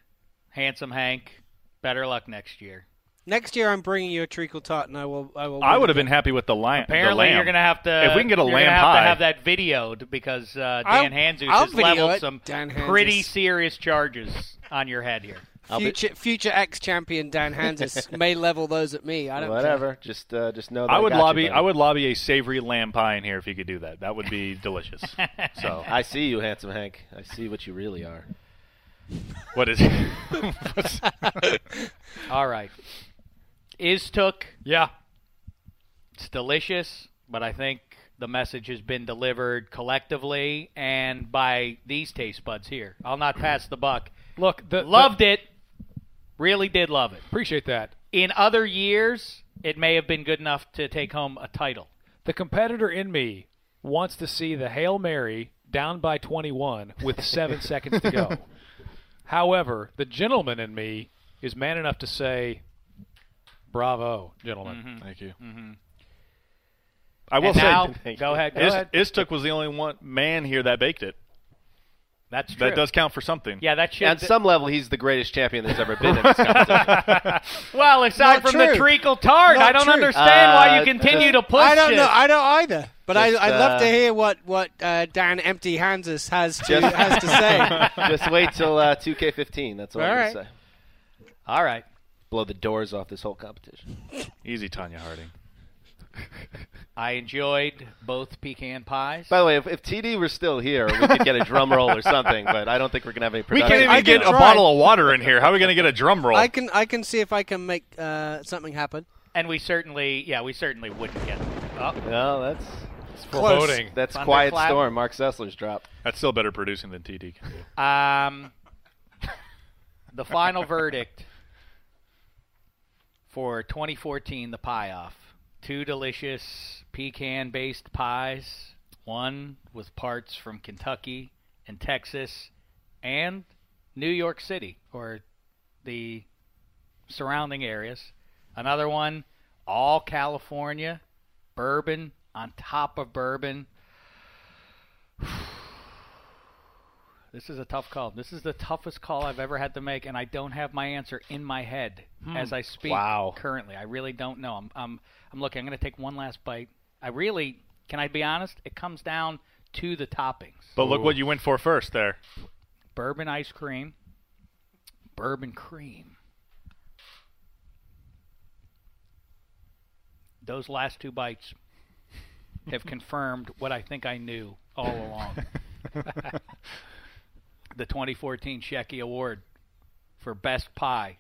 Handsome Hank, better luck next year. Next year, I'm bringing you a treacle tot, and I will. I will. I would have been happy with the lamb. Apparently, the lamb. you're gonna have to. If we can get a you're lamb gonna have pie, to have that videoed because uh, Dan Hanzus has leveled it, some Dan pretty Hanzus. serious charges on your head here. I'll be- Future future ex champion Dan Hanzus may level those at me. I don't care. Whatever. Just uh, just know that I would got you, lobby. buddy. I would lobby a savory lamb pie in here if you could do that. That would be delicious. So I see you, handsome Hank. I see what you really are. what is? what's- All right. Is took. Yeah. It's delicious, but I think the message has been delivered collectively and by these taste buds here. I'll not pass the buck. Look, the, Loved it. Really did love it. Appreciate that. In other years, it may have been good enough to take home a title. The competitor in me wants to see the Hail Mary down by 21 with seven seconds to go. However, the gentleman in me is man enough to say, "Bravo, gentlemen." Thank you. Mm-hmm. I will And say, now- go ahead, go Is- ahead. Istook was the only one man here that baked it. That's true. That does count for something. Yeah, that should. On some level, he's the greatest champion there's ever been in this competition. well, aside Not from true. the treacle tart, Not I don't true. understand why Uh, you continue just- to push I don't it. know. I don't either. But I, Just, I'd love to uh, hear what what uh, Dan Empty Hanzus has to Just- has to say. Just wait till uh, 2K15. That's all, All I'm right. gonna say. All right. Blow the doors off this whole competition. Easy, Tonya Harding. I enjoyed both pecan pies. By the way, if, if TD were still here, we could get a drum roll or something. But I don't think we're gonna have any. We Production. can't even I get can a try. bottle of water in here. How are we going to get a drum roll? I can I can see if I can make uh, something happen. and we certainly, yeah, we certainly wouldn't get. Oh, No, that's Foreboding. that's Thunderclap. quiet storm. Mark Sessler's drop. That's still better producing than TD can do. Um, the final verdict for 2014, the pie off. Two delicious pecan based pies, one with parts from Kentucky and Texas and New York City or the surrounding areas. Another one, all California, bourbon on top of bourbon. This is a tough call. This is the toughest call I've ever had to make, and I don't have my answer in my head hmm. as I speak. Wow. Currently, I really don't know. I'm, I'm, I'm looking. I'm going to take one last bite. I really, can I be honest? It comes down to the toppings: But look what you went for first there. bourbon ice cream, bourbon cream. Those last two bites have confirmed what I think I knew all along. the 2014 Shecky Award for Best Pie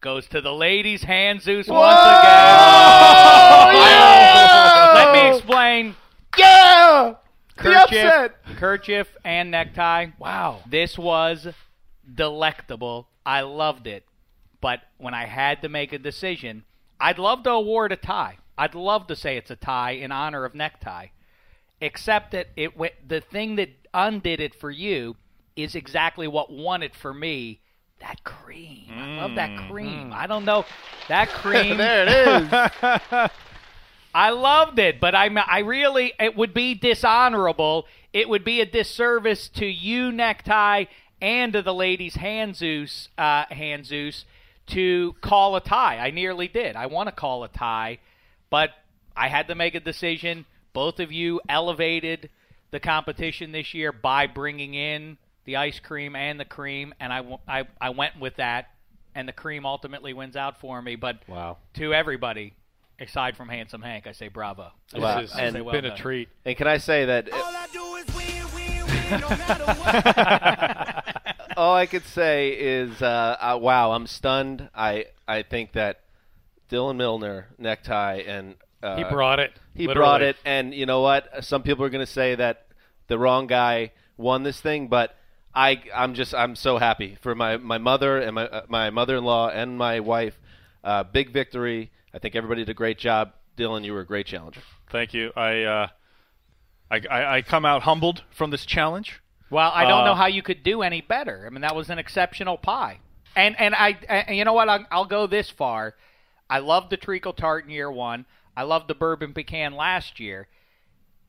goes to the ladies' Hanzus once again. Let me explain. Yeah. The Kerchief, upset. kerchief and necktie. Wow. This was delectable. I loved it. But when I had to make a decision, I'd love to award a tie. I'd love to say it's a tie in honor of necktie. Except that it went, the thing that undid it for you is exactly what won it for me. That cream. I love that cream. I don't know. That cream. there it is. I loved it, but I I really it would be dishonorable. It would be a disservice to you, necktie, and to the ladies, Hanzus, uh, Hanzus, to call a tie. I nearly did. I want to call a tie, but I had to make a decision. Both of you elevated the competition this year by bringing in the ice cream and the cream, and I I went with that, and the cream ultimately wins out for me. But Wow. to everybody, aside from Handsome Hank, I say bravo. This Wow. has And- been well a treat. And can I say that? All I do is win, win, win, no matter what. all I could say is, uh, uh, wow, I'm stunned. I I think that Dylan Milner necktie, and uh, He brought it, He literally. brought it, and you know what? Some people are going to say that the wrong guy won this thing, but I, I'm just, I'm so happy for my my mother and my uh, my mother-in-law and my wife. Uh, big victory. I think everybody did a great job. Dylan, you were a great challenger. Thank you. I, uh, I, I, I come out humbled from this challenge. Well, I don't Uh, know how you could do any better. I mean, that was an exceptional pie. And and I and you know what? I'll, I'll go this far. I loved the treacle tart in year one. I loved the bourbon pecan last year.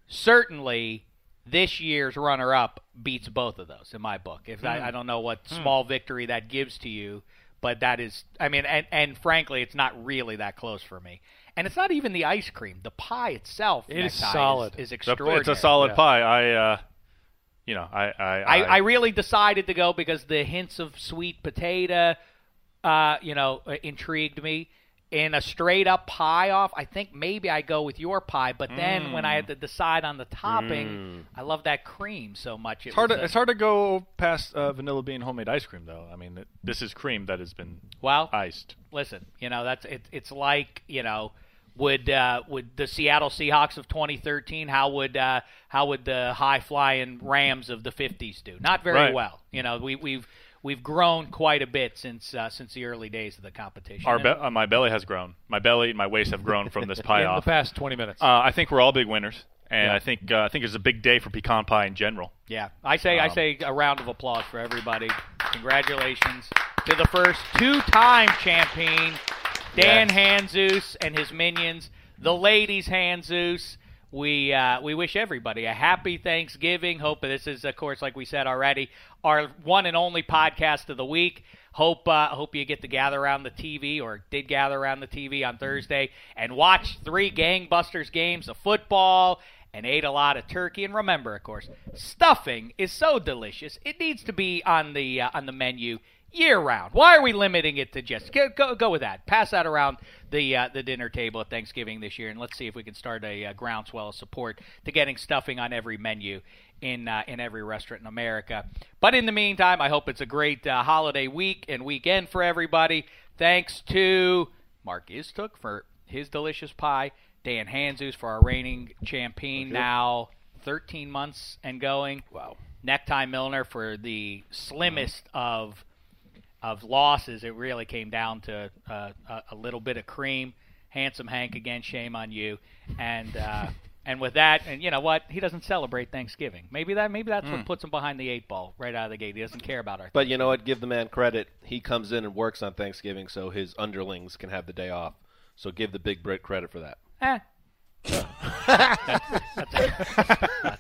Certainly, this year's runner-up beats both of those in my book. If Hmm. I, I don't know what Hmm. small victory that gives to you, but that is, I mean, and and frankly, it's not really that close for me. And it's not even the ice cream. The pie itself, It is necktie, solid. Is, is extraordinary. It's a solid pie. I, uh, you know, I, I, I, I really decided to go because the hints of sweet potato, uh, you know, uh, intrigued me. In a straight up pie off, I think maybe I go with your pie. But then when I had to decide on the topping, Mm. I love that cream so much. It It's hard. To, a- it's hard to go past uh, vanilla bean homemade ice cream, though. I mean, it, this is cream that has been well iced. Listen, you know that's it, it's like you know would uh, would the Seattle Seahawks of 2013 how would uh, how would the high flying Rams of the 50s do? Not very Right. well. You know we we've we've grown quite a bit since uh, since the early days of the competition. Our be- uh, my belly has grown. My belly and my waist have grown from this pie In the past 20 minutes. Uh, I think we're all big winners, and Yeah. I think uh, I think it's a big day for pecan pie in general. Yeah, I say I Um, say a round of applause for everybody. Congratulations to the first two-time champion, Dan Hanzus and his minions, the ladies Hanzus. We uh, we wish everybody a happy Thanksgiving. Hope this is, of course, like we said already, our one and only podcast of the week. Hope uh, hope you get to gather around the TV or did gather around the TV on Thursday and watch three gangbusters games of football and ate a lot of turkey. And remember, of course, stuffing is so delicious; it needs to be on the uh, on the menu year round. Why are we limiting it to just go go, go with that? Pass that around the uh, the dinner table at Thanksgiving this year, and let's see if we can start a uh, groundswell of support to getting stuffing on every menu in uh, in every restaurant in America. But in the meantime, I hope it's a great uh, holiday week and weekend for everybody. Thanks to Mark Istook for his delicious pie, Dan Hanzus for our reigning champion now 13 months and going. Wow. Necktie Milner for the slimmest of of losses. It really came down to uh, a, a little bit of cream. Handsome Hank again, shame on you. And uh, and with that, and you know what? He doesn't celebrate Thanksgiving. Maybe that maybe that's Mm. what puts him behind the eight ball right out of the gate. He doesn't care about our. But you know what? Give the man credit. He comes in and works on Thanksgiving so his underlings can have the day off. So give the big Brit credit for that. Eh. That's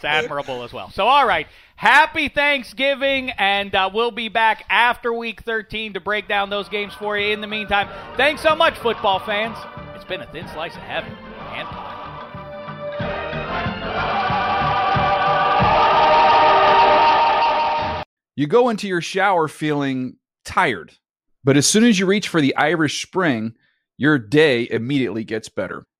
admirable as well. So, all right. Happy Thanksgiving, and uh, we'll be back after week 13 to break down those games for you. In the meantime, thanks so much, football fans. It's been a thin slice of heaven and pie. You go into your shower feeling tired, but as soon as you reach for the Irish Spring, your day immediately gets better.